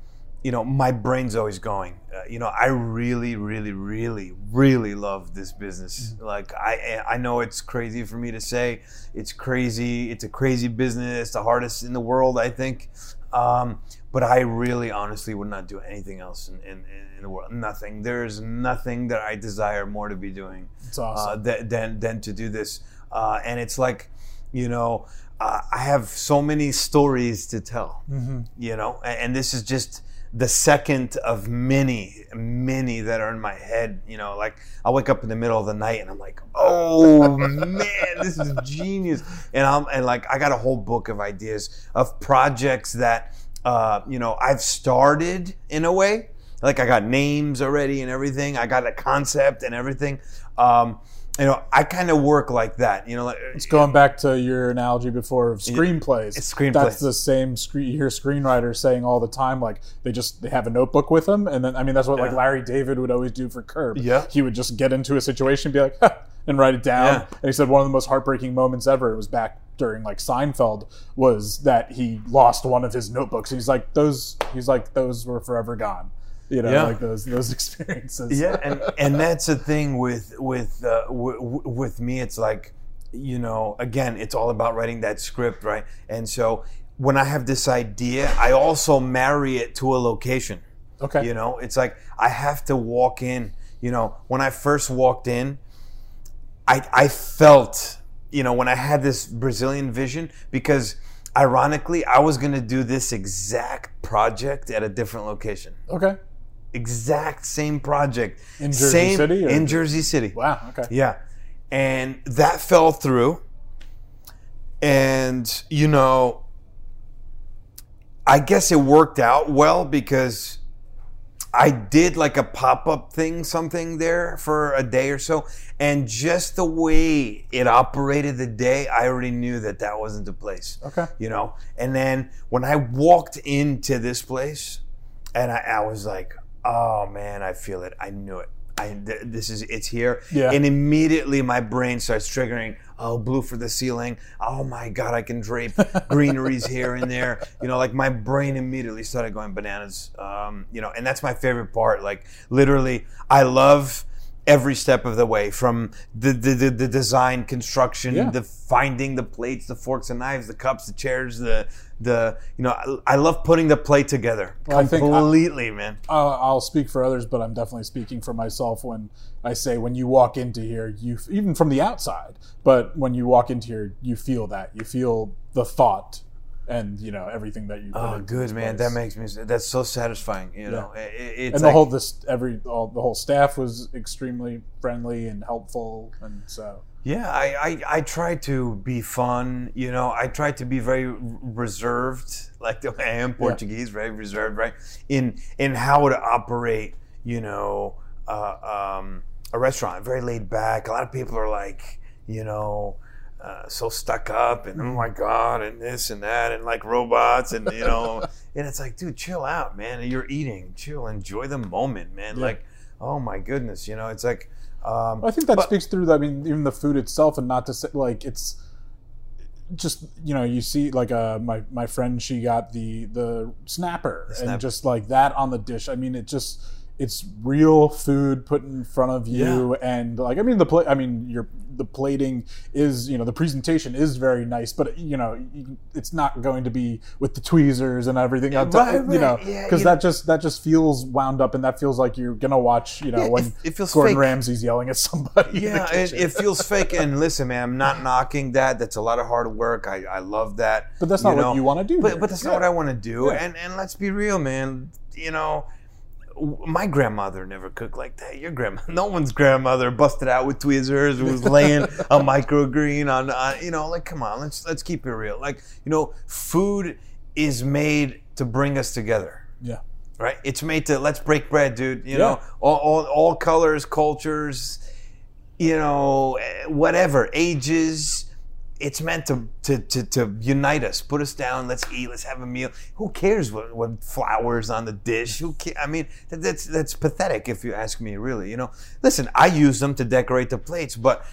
S3: you know, my brain's always going. Uh, you know, I really, really, really, really love this business. Like, I, I know it's crazy for me to say. It's crazy. It's a crazy business. The hardest in the world, I think. Um, but I really, honestly, would not do anything else in, in, in the world. Nothing. There's nothing that I desire more to be doing
S2: It's awesome.
S3: uh, than, than than to do this. Uh, and it's like, you know, uh, I have so many stories to tell.
S2: Mm-hmm.
S3: You know, and, and this is just the second of many, many that are in my head. You know, like I wake up in the middle of the night and I'm like, oh man, this is genius. And I'm and like I got a whole book of ideas of projects that uh, you know I've started in a way. Like I got names already and everything. I got a concept and everything. Um, you know, I kind of work like that. You know, like
S2: It's going back to your analogy before of screenplays.
S3: It's screenplays.
S2: That's the same screen. You hear screenwriters saying all the time, like they just they have a notebook with them, and then I mean that's what like Larry David would always do for Curb.
S3: Yeah.
S2: he would just get into a situation, and be like, and write it down.
S3: Yeah.
S2: And he said one of the most heartbreaking moments ever. It was back during like Seinfeld was that he lost one of his notebooks. He's like those. He's like those were forever gone. You know,
S3: Yeah.
S2: like those those experiences.
S3: yeah and and that's the thing with with uh, w- w- with me it's like you know again it's all about writing that script right and so when i have this idea i also marry it to a location
S2: Okay.
S3: you know it's like i have to walk in you know when i first walked in i i felt you know when i had this brazilian vision because ironically i was going to do this exact project at a different location
S2: Okay.
S3: Exact same project
S2: In Jersey
S3: same,
S2: City, or-
S3: in Jersey City.
S2: Wow. Okay.
S3: Yeah, and that fell through. And you know, I guess it worked out well because I did like a pop up thing, something there for a day or so, and just the way it operated the day, I already knew that that wasn't the place
S2: Okay.
S3: you know. And then when I walked into this place, and I, I was like, "Oh man, I feel it. I knew it. I th- this is it's here."
S2: Yeah.
S3: And immediately my brain starts triggering. oh, blue for the ceiling. Oh my God, I can drape greeneries here and there. You know, like my brain immediately started going bananas. Um, you know, and that's my favorite part. Like literally, I love every step of the way from the the, the, the design construction
S2: Yeah.
S3: the finding the plates the forks and knives the cups the chairs the the you know i, I love putting the plate together.
S2: Well, I think I-
S3: completely man.
S2: Uh, I'll speak for others, but I'm definitely speaking for myself when I say when you walk into here, you even from the outside, but when you walk into here, you feel that. You feel the thought and you know everything that you.
S3: Oh good man
S2: place.
S3: that makes me that's so satisfying you know It- it- it's
S2: and the
S3: like-
S2: whole this every all the whole staff was extremely friendly and helpful, and so
S3: Yeah, I, I, I try to be fun. You know, I try to be very reserved, like the way I am Portuguese, very reserved, right? In in how to operate, you know, uh, um, a restaurant, very laid back. A lot of people are like, you know, uh, so stuck up, and oh my god, and this and that, and like robots, and you know, and it's like, dude, chill out, man. You're eating, chill, enjoy the moment, man.
S2: Yeah.
S3: Like, oh my goodness, you know, it's like. Um,
S2: I think that
S3: But-
S2: speaks through. I mean, even the food itself, and not to say like it's just you know you see like uh my my friend she got the the snapper
S3: snapper.
S2: and just like that on the dish. I mean, it just it's real food put in front of you and like I mean the plate. I mean your the plating is you know the presentation is very nice, but you know it's not going to be with the tweezers and everything. top,
S3: Right,
S2: You know
S3: right, yeah,
S2: because
S3: you
S2: that just that just feels wound up and that feels like you're gonna watch you know
S3: Yeah,
S2: when
S3: it- it feels
S2: Gordon
S3: fake.
S2: Ramsay's yelling at somebody.
S3: Yeah, it, it feels fake. And listen, man, I'm not knocking that. That's a lot of hard work. I, I love that.
S2: But that's not what you wanna do
S3: But, but that's
S2: Yeah.
S3: not what I want to do.
S2: Yeah.
S3: And and let's be real, man. You know, my grandmother never cooked like that. Your grandma, no one's grandmother busted out with tweezers, and was laying a microgreen on, on. You know, like come on, let's let's keep it real. Like you know, food is made to bring us together
S2: yeah.
S3: right? It's made to let's break bread, dude. You
S2: Yeah.
S3: know, all, all, all colors, cultures, you know, eh, whatever ages. It's meant to, to, to, to unite us, put us down. Let's eat. Let's have a meal. Who cares what, what flowers on the dish? Who ca- I mean, that, that's that's pathetic if you ask me. Really, you know. Listen, I use them to decorate the plates, but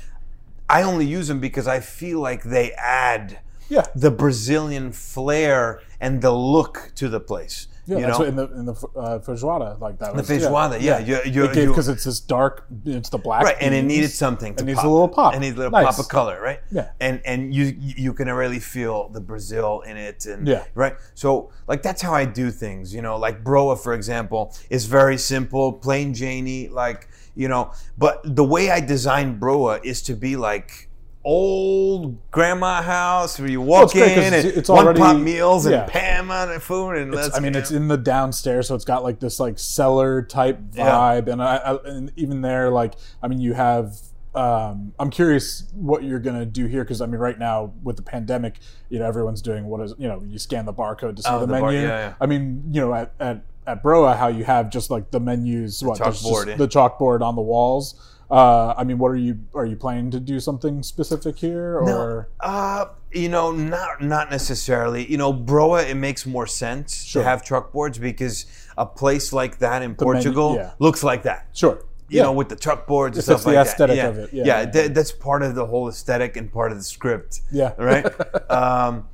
S3: I only use them because I feel like they add
S2: Yeah.
S3: the Brazilian flair and the look to the place.
S2: Yeah,
S3: you
S2: that's
S3: know?
S2: what in the in the uh, feijoada like that.
S3: The
S2: was,
S3: feijoada, yeah, you- you- you-
S2: because it's this dark, it's the black,
S3: right and it needed something to
S2: It needs
S3: pop.
S2: a little pop.
S3: it needs a little
S2: Nice.
S3: pop of color right
S2: Yeah.
S3: and and you you can really feel the brazil in it and
S2: Yeah.
S3: right so like that's how i do things you know like broa for example is very simple plain janey like you know but the way i design broa is to be like old grandma house where you walk
S2: it's
S3: in
S2: it's-
S3: and
S2: it's
S3: one
S2: already-
S3: pot meals and
S2: yeah.
S3: Pam on the food and
S2: It's-
S3: let's
S2: I mean, it's in the downstairs, so it's got like this like cellar type
S3: Yeah.
S2: vibe, and I, I and even there, like I mean, you have. Um, I'm curious what you're gonna do here because I mean, right now with the pandemic, you know, everyone's doing what is you know, you scan the barcode to see
S3: Oh,
S2: the,
S3: the bar-
S2: menu.
S3: yeah, yeah.
S2: I mean, you know, at at at Broa, how you have just like the menus, what there's just
S3: yeah.
S2: the chalkboard on the walls. Uh, I mean, what are you are you planning to do something specific here or?
S3: No, uh, you know, not not necessarily. You know, Broa, it makes more sense
S2: Sure.
S3: to have truck boards because a place like that in
S2: menu-
S3: Portugal
S2: yeah.
S3: looks like that.
S2: Sure.
S3: You know, with the truck boards and
S2: It
S3: stuff
S2: the
S3: like
S2: aesthetic
S3: that. Yeah.
S2: of it. Yeah,
S3: yeah,
S2: yeah,
S3: that- that's part of the whole aesthetic and part of the script.
S2: Yeah.
S3: Right. um,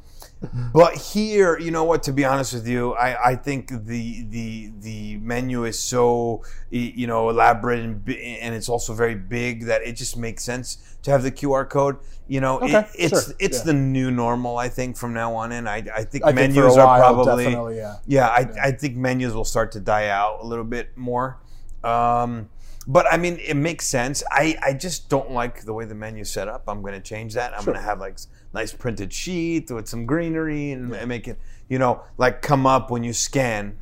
S3: but here, you know what? To be honest with you, I, I think the the the menu is so you know elaborate and and it's also very big that it just makes sense to have the QR code. You know, it- it's
S2: sure,
S3: it's
S2: yeah.
S3: the new normal. I think from now on in, I I think
S2: I
S3: menus
S2: for a
S3: are probably
S2: yeah.
S3: yeah, I, I think menus will start to die out a little bit more. Um, but I mean, it makes sense. I, I just don't like the way the menu's set up. I'm going to change that. I'm
S2: Sure.
S3: going to have like nice printed sheet with some greenery and, and make it, you know, like come up when you scan.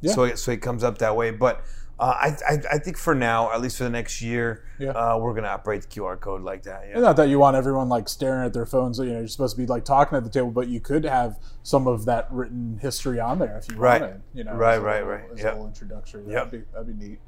S2: Yeah.
S3: So it, so it comes up that way. But uh, I, I I think for now, at least for the next year,
S2: Yeah.
S3: uh, we're going to operate the QR code like that. Yeah.
S2: Not that you want everyone like staring at their phones. You know, you're supposed to be like talking at the table, but you could have some of that written history on there if you
S3: Right.
S2: wanted. You know,
S3: Right,
S2: as a
S3: right,
S2: little-
S3: right.
S2: As
S3: Yep.
S2: a little introductory,
S3: Yep.
S2: that'd be that'd be neat.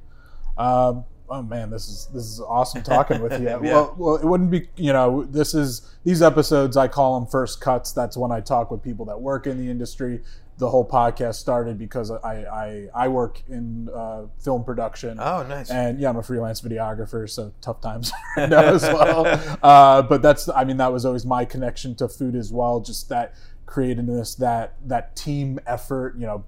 S2: Um, oh man, this is this is awesome talking with you.
S3: Yeah.
S2: Well, well, it wouldn't be. You know, this is these episodes. I call them first cuts. That's when I talk with people that work in the industry. the whole podcast started because I I, I work in uh, film production.
S3: Oh, nice.
S2: And yeah, I'm a freelance videographer, so tough times right as well. Uh, but that's, I mean, that was always my connection to food as well. Just that creativeness, that that team effort. You know,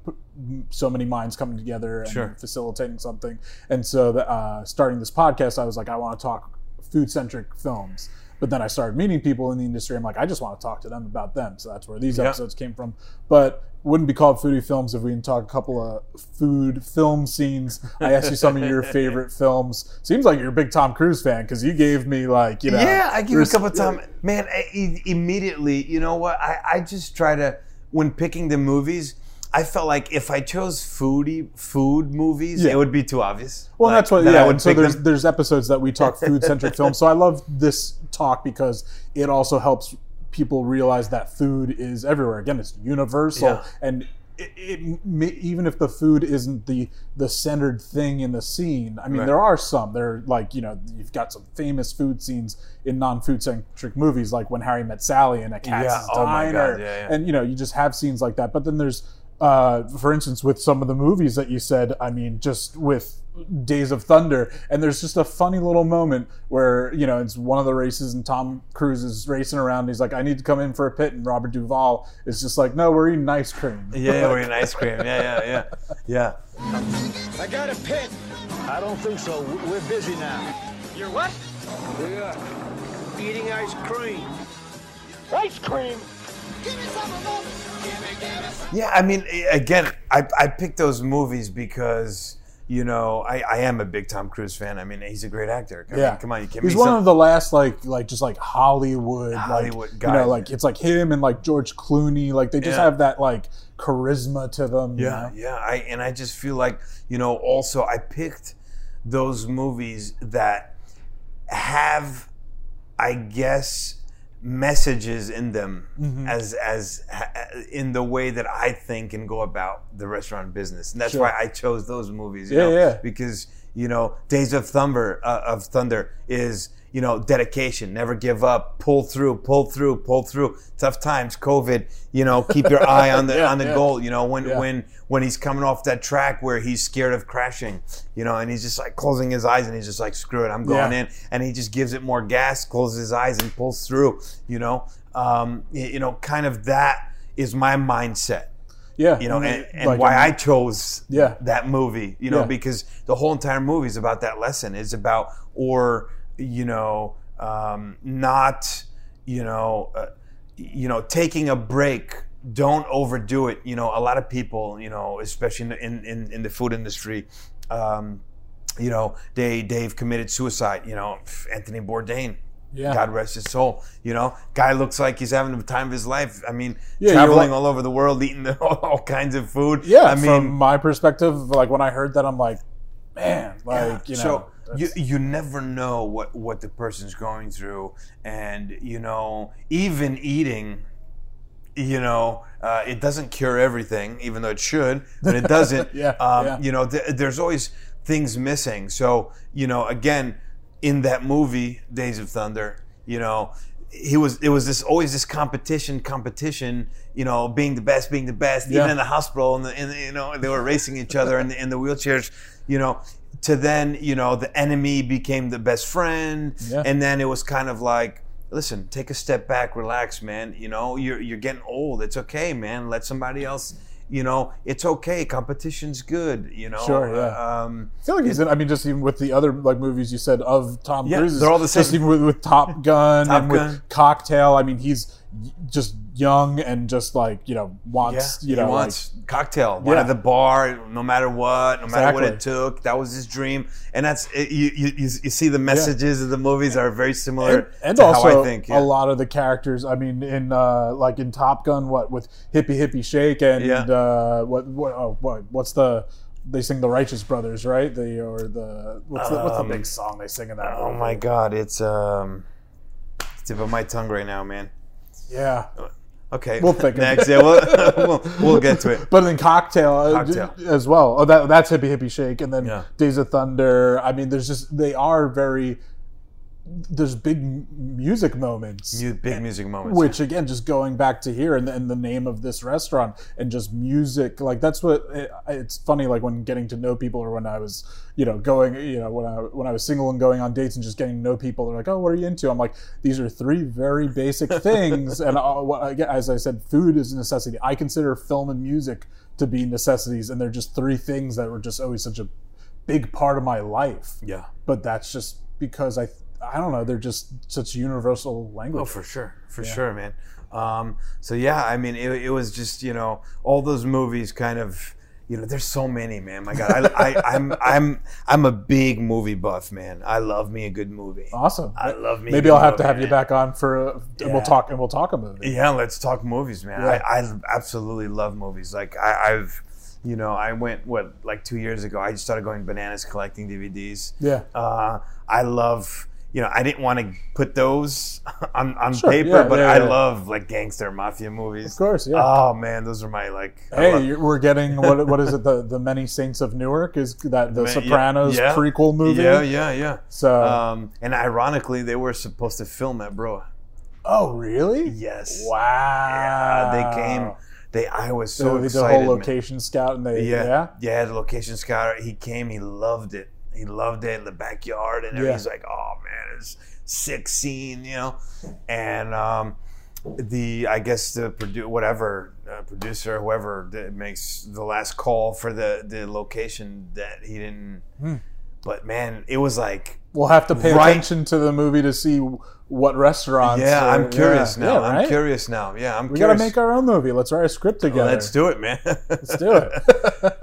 S2: so many minds coming together and
S3: Sure.
S2: facilitating something. And so, the, uh, starting this podcast, I was like, I want to talk food centric films. But then I started meeting people in the industry. I'm like, I just want to talk to them about them. So that's where these
S3: Yeah.
S2: episodes came from. But wouldn't be called foodie films if we didn't talk a couple of food film scenes. I asked you some of your favorite films. Seems like you're a big Tom Cruise fan because you gave me like you know.
S3: yeah, I you a couple of time. Man, I, immediately, you know what? I, I just try to when picking the movies. I felt like if I chose foodie food movies,
S2: Yeah.
S3: it would be too obvious.
S2: Well,
S3: Like,
S2: that's what.
S3: that I
S2: Yeah,
S3: would
S2: so there's
S3: them.
S2: there's episodes that we talk food centric films. So I love this talk because it also helps people realize that food is everywhere. Again, it's universal,
S3: Yeah.
S2: and it, it may, even if the food isn't the the centered thing in the scene. I mean,
S3: Right.
S2: there are some. There, are like you know, you've got some famous food scenes in non food centric movies, like when Harry met Sally in a Katz's
S3: Yeah, oh my
S2: Diner,
S3: God, yeah, yeah.
S2: and you know, you just have scenes like that. But then there's uh, for instance, with some of the movies that you said, I mean, just with Days of Thunder, and there's just a funny little moment where you know it's one of the races, and Tom Cruise is racing around. And he's like, "I need to come in for a pit," and Robert Duvall is just like, "No, we're eating ice cream."
S3: yeah, we're eating ice cream. Yeah, yeah, yeah, yeah.
S4: I got a pit.
S5: I don't think so. We- We're busy now.
S4: You're what?
S5: We are eating ice cream.
S4: Ice cream.
S3: Yeah, I mean, again, I, I picked those movies because you know I, I am a big Tom Cruise fan. I mean, he's a great actor. I
S2: Yeah,
S3: mean, come on, you can't
S2: He's one
S3: some-
S2: of the last like like just like Hollywood,
S3: Hollywood
S2: like,
S3: guys.
S2: You know, like it's like him and like George Clooney. Like they just
S3: Yeah.
S2: have that like charisma to them. you
S3: Yeah,
S2: know?
S3: yeah. I and I just feel like you know. Also, I picked those movies that have, I guess, messages in them
S2: Mm-hmm.
S3: as as in the way that I think and go about the restaurant business. And that's
S2: Sure.
S3: why I chose those movies. You
S2: Yeah,
S3: know,
S2: yeah.
S3: Because you know, Days of Thunder uh, of Thunder is you know dedication, never give up, pull through, pull through, pull through. Tough times, COVID. You know, keep your eye on the
S2: Yeah,
S3: on the
S2: yeah.
S3: goal. You know, when
S2: Yeah.
S3: when when he's coming off that track where he's scared of crashing, you know, and he's just like closing his eyes and he's just like, screw it, I'm going in, and he just gives it more gas, closes his eyes and pulls through. You know, um, you know, kind of that is my mindset
S2: yeah.
S3: you know,
S2: And,
S3: and,
S2: like,
S3: why
S2: I
S3: chose
S2: Yeah.
S3: that movie, you know,
S2: Yeah.
S3: because the whole entire movie is about that lesson. It's about, or you know, um, not, you know, uh, you know, taking a break. Don't overdo it. You know, a lot of people, you know, especially in in, in the food industry. Um, you know, they they've committed suicide. You know, Anthony Bourdain,
S2: Yeah.
S3: God rest his soul. You know, guy looks like he's having the time of his life. I mean,
S2: Yeah,
S3: traveling all over the world, eating all kinds of food.
S2: Yeah,
S3: I
S2: from
S3: mean,
S2: my perspective, like when I heard that, I'm like, man, like you know,
S3: so you you never know what what the person's going through, and you know, even eating. You know, uh, it doesn't cure everything, even though it should, but it doesn't.
S2: Yeah,
S3: um,
S2: yeah.
S3: You know, th- there's always things missing. So, you know, again, in that movie, Days of Thunder, you know, he was it was this always this competition, competition. You know, being the best, being the best.
S2: Yeah.
S3: Even in the hospital, and the, the, you know, they were racing each other in the, in the wheelchairs. You know, to then you know the enemy became the best friend,
S2: Yeah.
S3: and then it was kind of like. Listen, take a step back, relax, man. You know, you're you're getting old. It's okay, man. Let somebody else. You know, it's okay. Competition's good. You know.
S2: Sure, yeah.
S3: Uh, Um,
S2: I feel like he's in. I mean, just even with the other like movies you said of Tom
S3: Yeah,
S2: Cruise,
S3: they're all the same.
S2: Just even with, with Top Gun
S3: Top
S2: and
S3: Gun.
S2: with Cocktail. I mean, he's just young and just like you know
S3: yeah,
S2: wants you know
S3: he
S2: like-
S3: wants cocktail.
S2: Yeah.
S3: The bar, no matter what, no matter what it took. That was his dream, and that's it, you, you. You see the messages of the movies are very similar
S2: and, and also
S3: how I think. Yeah.
S2: a lot of the characters. I mean, in uh, like in Top Gun, what with Hippie Hippie Shake and
S3: Yeah.
S2: uh, what what oh, what what's the they sing the Righteous Brothers, right? They or the what's the, what's the
S3: Um,
S2: big song they sing in that?
S3: Oh
S2: movie?
S3: my God, it's um, tip of my tongue right now, man.
S2: Yeah.
S3: Okay,
S2: We'll think
S3: next.
S2: it.
S3: Yeah, we'll, we'll we'll get to it.
S2: But then cocktail, uh,
S3: Cocktail.
S2: as well. Oh, that that's hippie hippie shake, and then
S3: Yeah.
S2: Days of Thunder. I mean, there's just they are very there's big music moments.
S3: Mu- big music moments.
S2: which again just going back to here and, and the name of this restaurant and just music like that's what it, it's funny like when getting to know people or when i was you know going you know when i when i was single and going on dates and just getting to know people they're like oh what are you into? I'm like these are three very basic things. And uh, what, as i said food is a necessity. I consider film and music to be necessities and they're just three things that were just always such a big part of my life.
S3: Yeah.
S2: but that's just because i i don't know they're just such universal language
S3: Oh, for sure, for sure, man. Um, so yeah, I mean, it, it was just you know all those movies kind of. You know, there's so many, man. My God, I, I, I'm I'm I'm a big movie buff, man. I love me a good movie.
S2: Awesome.
S3: I love me. a
S2: Maybe I'll have to
S3: movie,
S2: have you back on for, and
S3: Yeah.
S2: we'll talk, and we'll talk a movie.
S3: Yeah, let's talk movies, man.
S2: Yeah.
S3: I, I absolutely love movies. Like I, I've, you know, I went what like two years ago. I just started going bananas collecting DVDs.
S2: Yeah.
S3: Uh, I love. You know, I didn't want to put those on, on
S2: Sure,
S3: paper,
S2: yeah,
S3: but
S2: yeah,
S3: I
S2: yeah.
S3: love like gangster mafia movies.
S2: Of course, yeah.
S3: Oh man, those are my like.
S2: Hey,
S3: love-
S2: we're getting what? What is it? The the Many Saints of Newark is that the Sopranos prequel movie?
S3: Yeah, yeah, yeah.
S2: So,
S3: Um, and ironically, they were supposed to film at Broa.
S2: oh really?
S3: Yes.
S2: Wow.
S3: Yeah, they came. They. I was so
S2: they
S3: excited.
S2: a whole
S3: man.
S2: location scout, and they
S3: Yeah,
S2: yeah.
S3: yeah, The location scout. He came. He loved it. He loved it in the backyard, and
S2: Yeah.
S3: he's like, "Oh it's sick scene," you know. And um, the I guess the produ- whatever uh, producer, whoever that makes the last call for the the location that he didn't.
S2: Hmm.
S3: But man, it was like
S2: We'll have to pay
S3: Right.
S2: attention to the movie to see what restaurants.
S3: Yeah,
S2: are-
S3: I'm curious
S2: yeah,
S3: now.
S2: yeah,
S3: I'm curious now. Yeah, I'm
S2: We
S3: curious.
S2: gotta make our own movie. Let's write a script together.
S3: Let's do it, man.
S2: Let's do it.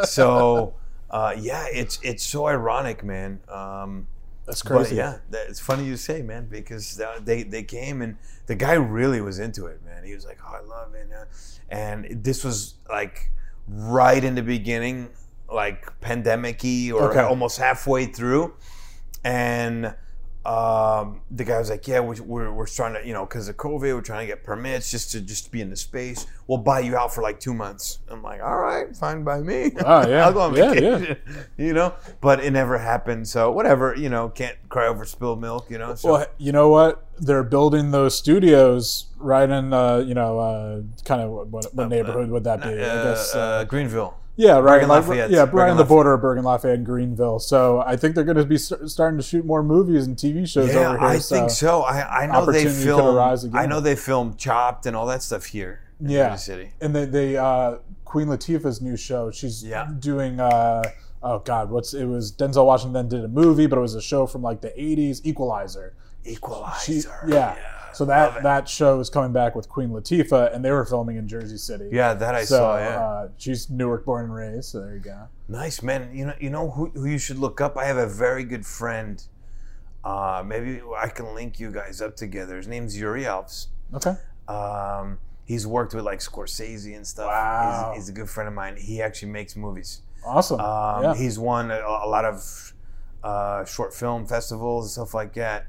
S3: so, uh, yeah, it's it's so ironic, man. Um,
S2: That's
S3: but
S2: crazy.
S3: yeah, it's funny you say, man, because they they came and the guy really was into it, man. He was like, "Oh, I love it," and this was like right in the beginning, like pandemic-y or
S2: Okay.
S3: almost halfway through, and um, the guy was like, "Yeah, we're, we're, we're trying to, you know, because of COVID, we're trying to get permits just to just be in the space. We'll buy you out for like two months." I'm like, "All right, fine by me.
S2: Oh, yeah.
S3: I'll go on
S2: Yeah,
S3: vacation." you know, but it never happened. So whatever, you know, can't cry over spilled milk. You know, so
S2: Well, you know what? They're building those studios right in, uh, you know, uh, kind of what, what neighborhood would that be? I
S3: uh,
S2: guess. Uh,
S3: uh, Greenville.
S2: Yeah, right.
S3: Lafayette.
S2: yeah, right on the border of Bergen Lafayette and Greenville. So I think they're going to be st- starting to shoot more movies and TV shows
S3: Yeah,
S2: over here.
S3: I think so. I, I know they film. I know they film Chopped and all that stuff here. in
S2: Yeah,
S3: City.
S2: and they, they uh, Queen Latifah's new show. She's
S3: Yeah.
S2: doing. Uh, oh God, what's it was Denzel Washington did a movie, but it was a show from like the '80s, Equalizer. She,
S3: Equalizer.
S2: yeah. So that that show is coming back with Queen Latifah, and they were filming in Jersey City.
S3: Yeah, that I
S2: so
S3: saw. Yeah.
S2: uh, she's Newark born and raised. So there you go.
S3: Nice man. You know, you know who, who you should look up. I have a very good friend. Uh, maybe I can link you guys up together. His name's Yuri Alves.
S2: Okay.
S3: Um, he's worked with like Scorsese and stuff.
S2: Wow.
S3: He's, he's a good friend of mine. He actually makes movies.
S2: Awesome.
S3: Um,
S2: yeah.
S3: He's won a, a lot of uh, short film festivals and stuff like that.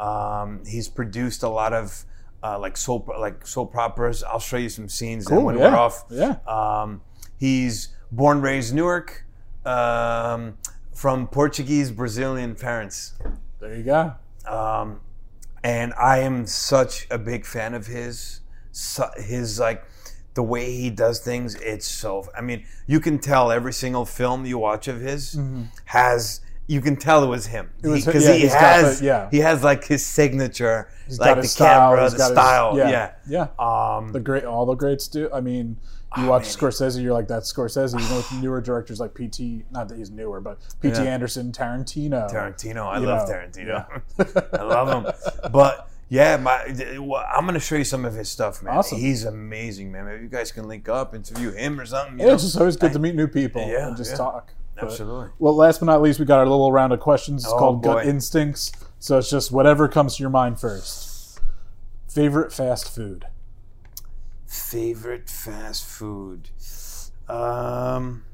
S3: Um, he's produced a lot of uh, like soap like soap operas. I'll show you some scenes
S2: Cool,
S3: when
S2: yeah,
S3: we're off.
S2: yeah.
S3: Um, he's born raised Newark um, from Portuguese Brazilian parents.
S2: there you go.
S3: Um, and I am such a big fan of his. His like the way he does things. It's so. I mean, you can tell every single film you watch of his has. You can tell it was him because
S2: yeah,
S3: he
S2: he's got the- yeah.
S3: He has like his signature,
S2: He's
S3: like
S2: got
S3: the
S2: style.
S3: camera, the
S2: got his-
S3: style.
S2: yeah.
S3: yeah.
S2: Yeah.
S3: Um,
S2: the great, all the greats do. I mean, you
S3: Oh,
S2: watch
S3: man.
S2: Scorsese, you're like, that's Scorsese. You know, with newer directors like P.T. Not that he's newer, but P.T.
S3: Yeah.
S2: Anderson, Tarantino.
S3: Tarantino. I love
S2: know,
S3: Tarantino. I love him. But yeah, my I'm gonna show you some of his stuff, man.
S2: Awesome.
S3: He's amazing, man. Maybe you guys can link up, interview him or something.
S2: Yeah,
S3: know?
S2: it's just always good to meet new people
S3: Yeah,
S2: and just
S3: yeah.
S2: But-
S3: Absolutely.
S2: well, last but not least, we got our little round of questions. It's
S3: Oh,
S2: called Gut. Instincts. So it's just whatever comes to your mind first. Favorite fast food?
S3: Favorite fast food. Um,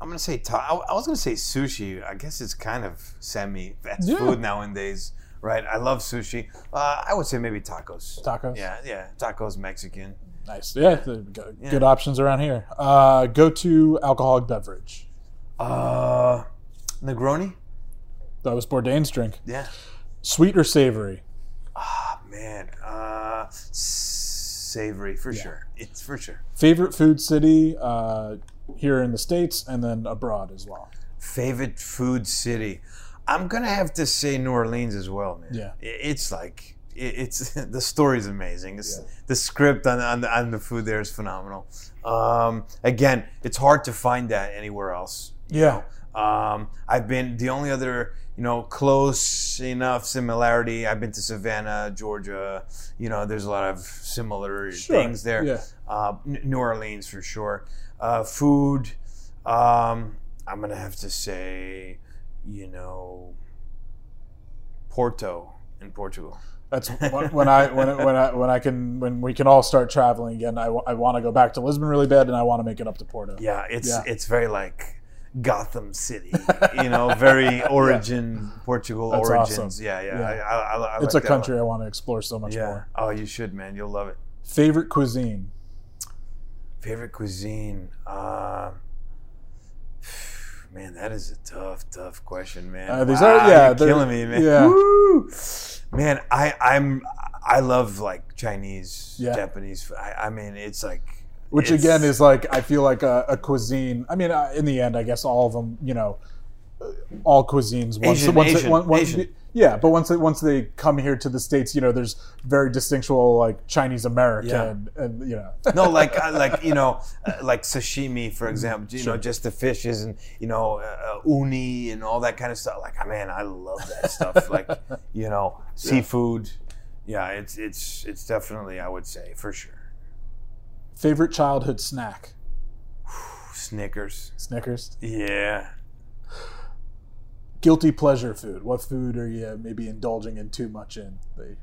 S3: I'm gonna say. Ta- I was gonna say sushi. I guess it's kind of semi fast
S2: Yeah.
S3: food nowadays, right? I love sushi. Uh, I would say maybe tacos.
S2: Tacos?
S3: Yeah, yeah. Tacos Mexican.
S2: Nice. Yeah, good, good options around here. Uh, go to alcoholic beverage.
S3: Uh, Negroni.
S2: That was Bourdain's drink.
S3: Yeah.
S2: Sweet or savory?
S3: Ah man, uh, savory for sure. It's for sure.
S2: Favorite food city uh, here in the states and then abroad as well.
S3: Favorite food city? I'm gonna have to say New Orleans as well, man.
S2: Yeah.
S3: It's like it's the story's amazing. It's, The script on, on the on the food there is phenomenal. Um, again, it's hard to find that anywhere else.
S2: Yeah.
S3: Um, I've been the only other you know close enough similarity. I've been to Savannah, Georgia. You know, there's a lot of similar
S2: Sure.
S3: things there.
S2: Yeah.
S3: Uh, New Orleans for sure. Uh, food. Um, I'm gonna have to say, you know, Porto in Portugal.
S2: That's when when I when when I when I can when we can all start traveling again. I, want to go back to Lisbon really bad, and I want to make it up to Porto.
S3: Yeah, it's
S2: Yeah.
S3: it's very like Gotham City, you know, very origin Portugal
S2: That's
S3: origins.
S2: awesome.
S3: Yeah, yeah.
S2: Yeah.
S3: I, I, I,
S2: it's
S3: like
S2: a country I want to explore so much
S3: Yeah.
S2: more.
S3: Oh, you should, man. You'll love it.
S2: Favorite cuisine?
S3: Favorite cuisine? Uh, man, that is a tough, tough question, man.
S2: Uh, these
S3: Wow,
S2: are- yeah,
S3: you're killing me, man.
S2: yeah.
S3: Woo! Man, I, I'm, I love like Chinese,
S2: Yeah.
S3: Japanese. I, I mean, it's like,
S2: Which
S3: it's-
S2: again is like I feel like a, a cuisine. I mean, uh, in the end, I guess all of them. You know, uh, all cuisines. Once,
S3: Asian,
S2: once,
S3: Asian,
S2: once, once- yeah, but once they, once they come here to the states, you know, there's very distinctual like Chinese American, and you know,
S3: no, like uh, like you know, uh, like sashimi, for example. You know, just the fishes and you know, uh, uh, uni and all that kind of stuff. Like, man, I love that stuff. Like, you know, seafood. Yeah, it's it's it's definitely I would say for sure.
S2: Favorite childhood snack.
S3: Snickers.
S2: Snickers.
S3: Yeah.
S2: Guilty pleasure food. What food are you maybe indulging in too much in? They,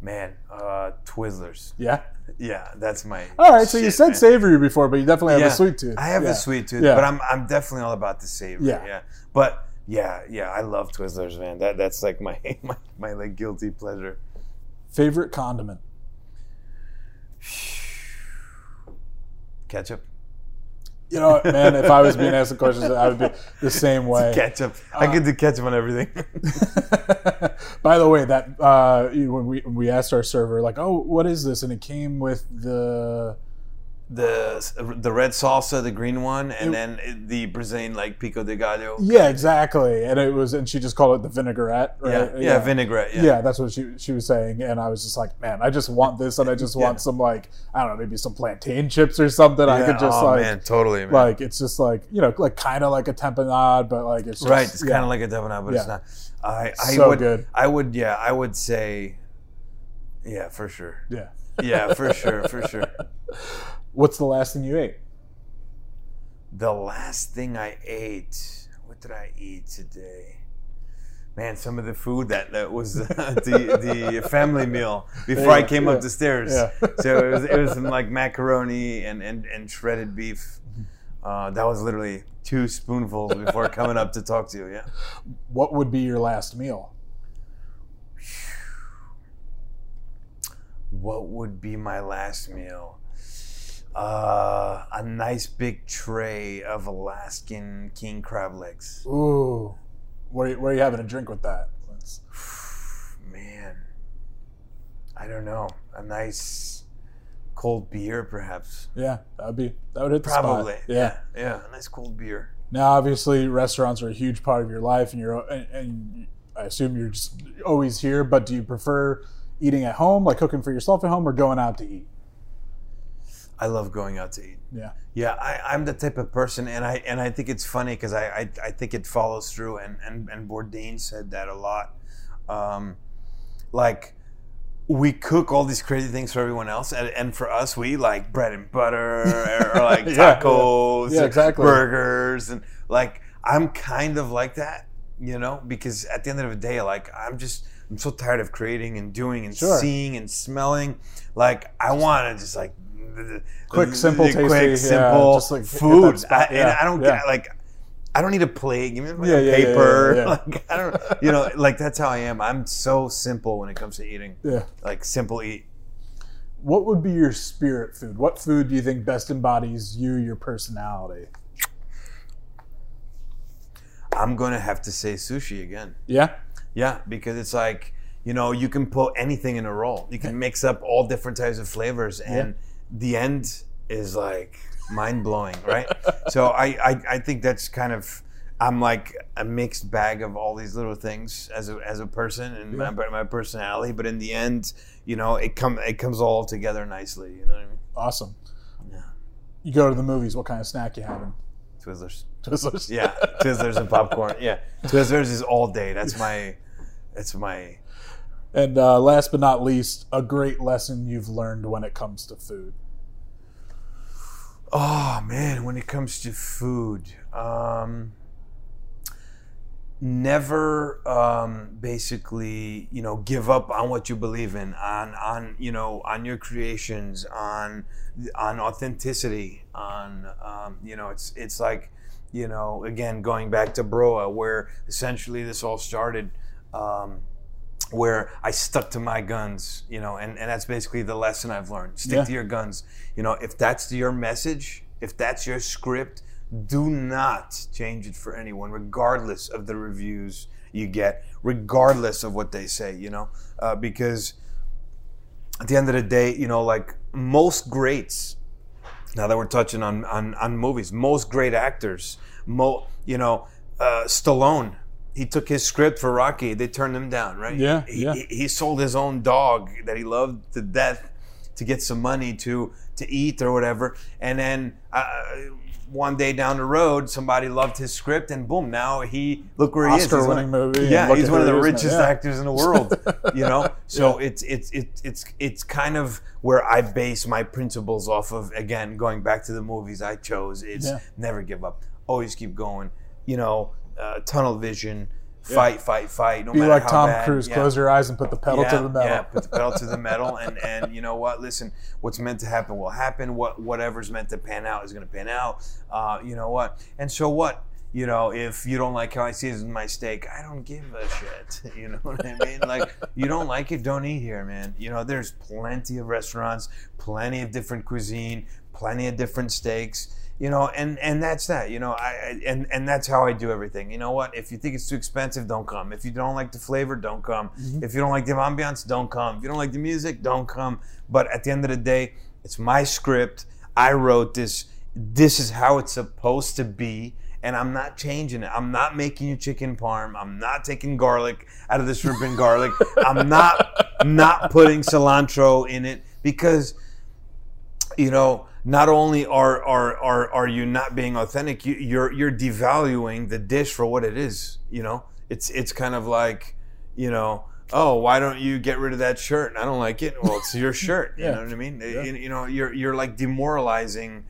S3: Man, uh, Twizzlers.
S2: yeah.
S3: Yeah, that's my.
S2: All right. So you said
S3: man.
S2: savory before, but you definitely have
S3: Yeah,
S2: a sweet tooth.
S3: I have
S2: Yeah.
S3: a sweet tooth,
S2: Yeah.
S3: but I'm I'm definitely all about the savory.
S2: Yeah.
S3: Yeah. But yeah, yeah, I love Twizzlers, man. That that's like my my, my like guilty pleasure.
S2: favorite condiment.
S3: Ketchup.
S2: You know, man, if I was being asked the questions, I would be the same way.
S3: Ketchup. I could do ketchup on everything.
S2: By the way, that uh, when we when we asked our server, like, "Oh, what is this?" and it came with the
S3: the the red salsa, the green one, and then the Brazilian like pico de gallo.
S2: yeah, exactly, and it was, and she just called it the vinaigrette,
S3: Yeah,
S2: right?
S3: yeah, vinaigrette. Yeah.
S2: Yeah. that's what she she was saying, and I was just like, man, I just want this, and I just want
S3: Yeah.
S2: some like I don't know, maybe some plantain chips or something. I could just
S3: oh,
S2: like
S3: man, totally, man.
S2: like it's just like you know, like kind of like a tempanade, but like it's just,
S3: right, it's
S2: yeah.
S3: kind of like a devanade, but it's not. I I
S2: So
S3: would
S2: good.
S3: I would yeah I would say yeah for sure
S2: yeah.
S3: yeah for sure for sure.
S2: What's the last thing you ate?
S3: The last thing I ate, what did I eat today? Man, some of the food that, that was the the family meal before I came
S2: yeah,
S3: up the stairs.
S2: yeah.
S3: so it was it was some like macaroni and, and, and shredded beef. Uh, that was literally two spoonfuls before coming up to talk to you. Yeah.
S2: What would be your last meal?
S3: What would be my last meal? Uh, a nice big tray of Alaskan king crab legs.
S2: Ooh, where where are you having a drink with that? Let's-
S3: Man, I don't know. A nice cold beer, perhaps.
S2: yeah, that would be that would hit the spot.
S3: Probably.
S2: Yeah.
S3: yeah. A nice cold beer.
S2: Now, obviously, restaurants are a huge part of your life, and you're and, and I assume you're just always here. But do you prefer eating at home, like cooking for yourself at home, or going out to eat?
S3: I love going out to eat.
S2: Yeah,
S3: Yeah, I, I'm the type of person, and I and I think it's funny because I, I I think it follows through, and and and Bourdain said that a lot. Um, like we cook all these crazy things for everyone else, and, and for us, we like bread and butter, or, or like
S2: Yeah, yeah.
S3: tacos,
S2: Yeah,
S3: and
S2: exactly.
S3: burgers, and like I'm kind of like that, you know, because at the end of the day, like I'm just I'm so tired of creating and doing and
S2: Sure.
S3: seeing and smelling. Like I want to just like
S2: Quick, simple, tasty, yeah,
S3: quick, simple
S2: just, like, hit that
S3: food.
S2: spot,
S3: I, and I don't
S2: yeah.
S3: get like. I don't need a plate. Give me like,
S2: Yeah,
S3: a
S2: yeah, yeah,
S3: paper.
S2: yeah, yeah.
S3: Like I don't, you know, like that's how I am. I'm so simple when it comes to eating.
S2: yeah.
S3: Like simple eat.
S2: What would be your spirit food? What food do you think best embodies you, your personality?
S3: I'm gonna have to say sushi again.
S2: Yeah,
S3: Yeah, because it's like you know you can put anything in a roll. You can mix up all different types of flavors, and the end is like mind blowing, right? so I, I I think that's kind of I'm like a mixed bag of all these little things as a as a person and my, my personality, but in the end, you know, it come it comes all together nicely. You know what I mean?
S2: Awesome. Yeah. You go to the movies. What kind of snack you having?
S3: Twizzlers.
S2: Twizzlers.
S3: Yeah, Twizzlers and popcorn. Yeah, Twizzlers is all day. That's my that's my
S2: And uh, last but not least, a great lesson you've learned when it comes to food.
S3: Oh man, when it comes to food, um, never um, basically you know give up on what you believe in, on on you know on your creations, on on authenticity, on um, you know it's it's like you know again going back to Broa, where essentially this all started. Um, where I stuck to my guns, you know, and, and that's basically the lesson I've learned. Stick
S2: Yeah.
S3: to your guns. You know, if that's your message, if that's your script, do not change it for anyone, regardless of the reviews you get, regardless of what they say, you know, uh, because at the end of the day, you know, like most greats, now that we're touching on on, on movies, most great actors, mo, you know, uh, Stallone, he took his script for Rocky, they turned him down, right?
S2: Yeah,
S3: he,
S2: yeah.
S3: He, he sold his own dog that he loved to death to get some money to to eat or whatever, and then. Uh, one day down the road, somebody loved his script, and boom! Now he look where he is. He's
S2: Oscar-winning
S3: one of-
S2: movie,
S3: Yeah, he's one of the
S2: he is now,
S3: richest
S2: yeah.
S3: actors in the world. You know, so it's it's it's it's it's kind of where I base my principles off of. Again, going back to the movies I chose, it's
S2: Yeah.
S3: never give up, always keep going. You know, uh, tunnel vision, fight, fight, fight. No
S2: Be
S3: matter
S2: like
S3: how
S2: Tom
S3: bad.
S2: Cruise.
S3: Yeah
S2: Close your eyes and put the pedal
S3: yeah,
S2: to the metal.
S3: Yeah, put the pedal to the metal, and and you know what? Listen, what's meant to happen will happen. What whatever's meant to pan out is going to pan out. Uh, you know what? And so what? You know, if you don't like how I season my steak, I don't give a shit. You know what I mean? Like, you don't like it, don't eat here, man. You know, there's plenty of restaurants, plenty of different cuisine, plenty of different steaks you know and and that's that you know I, and and that's how i do everything. You know what? If you think it's too expensive don't come. If you don't like the flavor don't come. Mm-hmm. If you don't like the ambiance don't come. If you don't like the music don't come. But at the end of the day it's my script. I wrote this. This is how it's supposed to be and I'm not changing it. I'm not making you chicken parm. I'm not taking garlic out of the shrimp and garlic. I'm not not putting cilantro in it because you know, not only are are are, are you not being authentic, you, you're you're devaluing the dish for what it is. You know, it's it's kind of like, you know, oh, why don't you get rid of that shirt? I don't like it. Well, it's your shirt.
S2: yeah.
S3: You know what I mean? You, you know, you're you're like demoralizing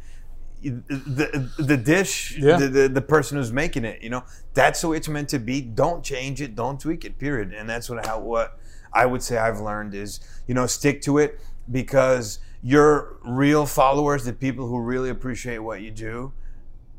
S3: the the dish,
S2: Yeah.
S3: the, the the person who's making it. You know, that's the way it's meant to be. Don't change it. Don't tweak it. Period. And that's what how what I would say I've learned is you know stick to it because your real followers, the people who really appreciate what you do,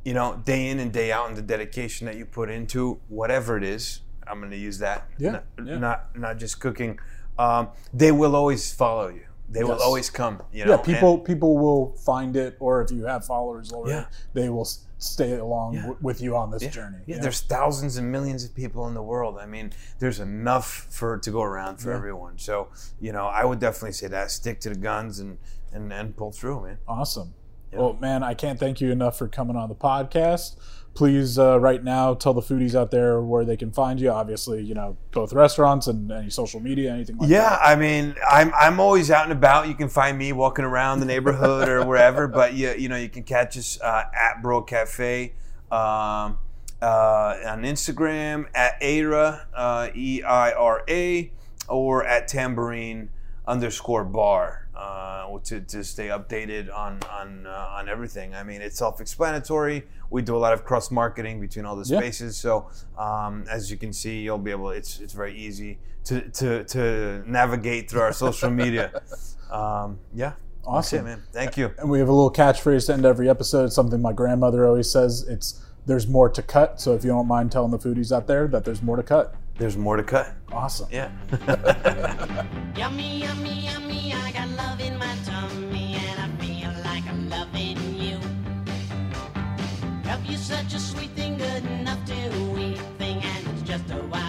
S3: you know, day in and day out, and the dedication that you put into whatever it is. I'm going to use that.
S2: Yeah,
S3: Not,
S2: yeah.
S3: not not just cooking. Um, they will always follow you. They will always come. You know,
S2: yeah,
S3: and-
S2: people people will find it, or if you have followers already,
S3: Yeah.
S2: they will stay along
S3: Yeah.
S2: w- with you on this
S3: Yeah.
S2: journey.
S3: Yeah, there's thousands and millions of people in the world. I mean, there's enough for to go around for
S2: Yeah.
S3: everyone. So, you know, I would definitely say that stick to the guns and and, and pull through, man.
S2: Awesome. Well, man, I can't thank you enough for coming on the podcast. Please, uh, right now, tell the foodies out there where they can find you. Obviously, you know, both restaurants and any social media, anything like that.
S3: Yeah,
S2: that.
S3: I mean, I'm I'm always out and about. You can find me walking around the neighborhood or wherever. But you you know, you can catch us uh, at Broa Cafe. Um, uh, on Instagram at Eira, uh, E I R A, or at Tambourine underscore bar uh, to, to stay updated on on uh, on everything. I mean, it's self-explanatory. We do a lot of cross marketing between all the
S2: Yeah.
S3: spaces, so um, as you can see, you'll be able. It's it's very easy to to, to navigate through our social media. Um, yeah,
S2: Awesome.
S3: it, man. Thank you.
S2: And we have a little catchphrase to end every episode. It's something my grandmother always says. It's there's more to cut. So if you don't mind telling the foodies out there that there's more to cut.
S3: There's more to cut.
S2: Awesome.
S3: Yeah.
S6: Yummy, yummy, yummy, I got love in my tummy and I feel like I'm loving you. Love you such a sweet thing, good enough to eat thing, and it's just what I'm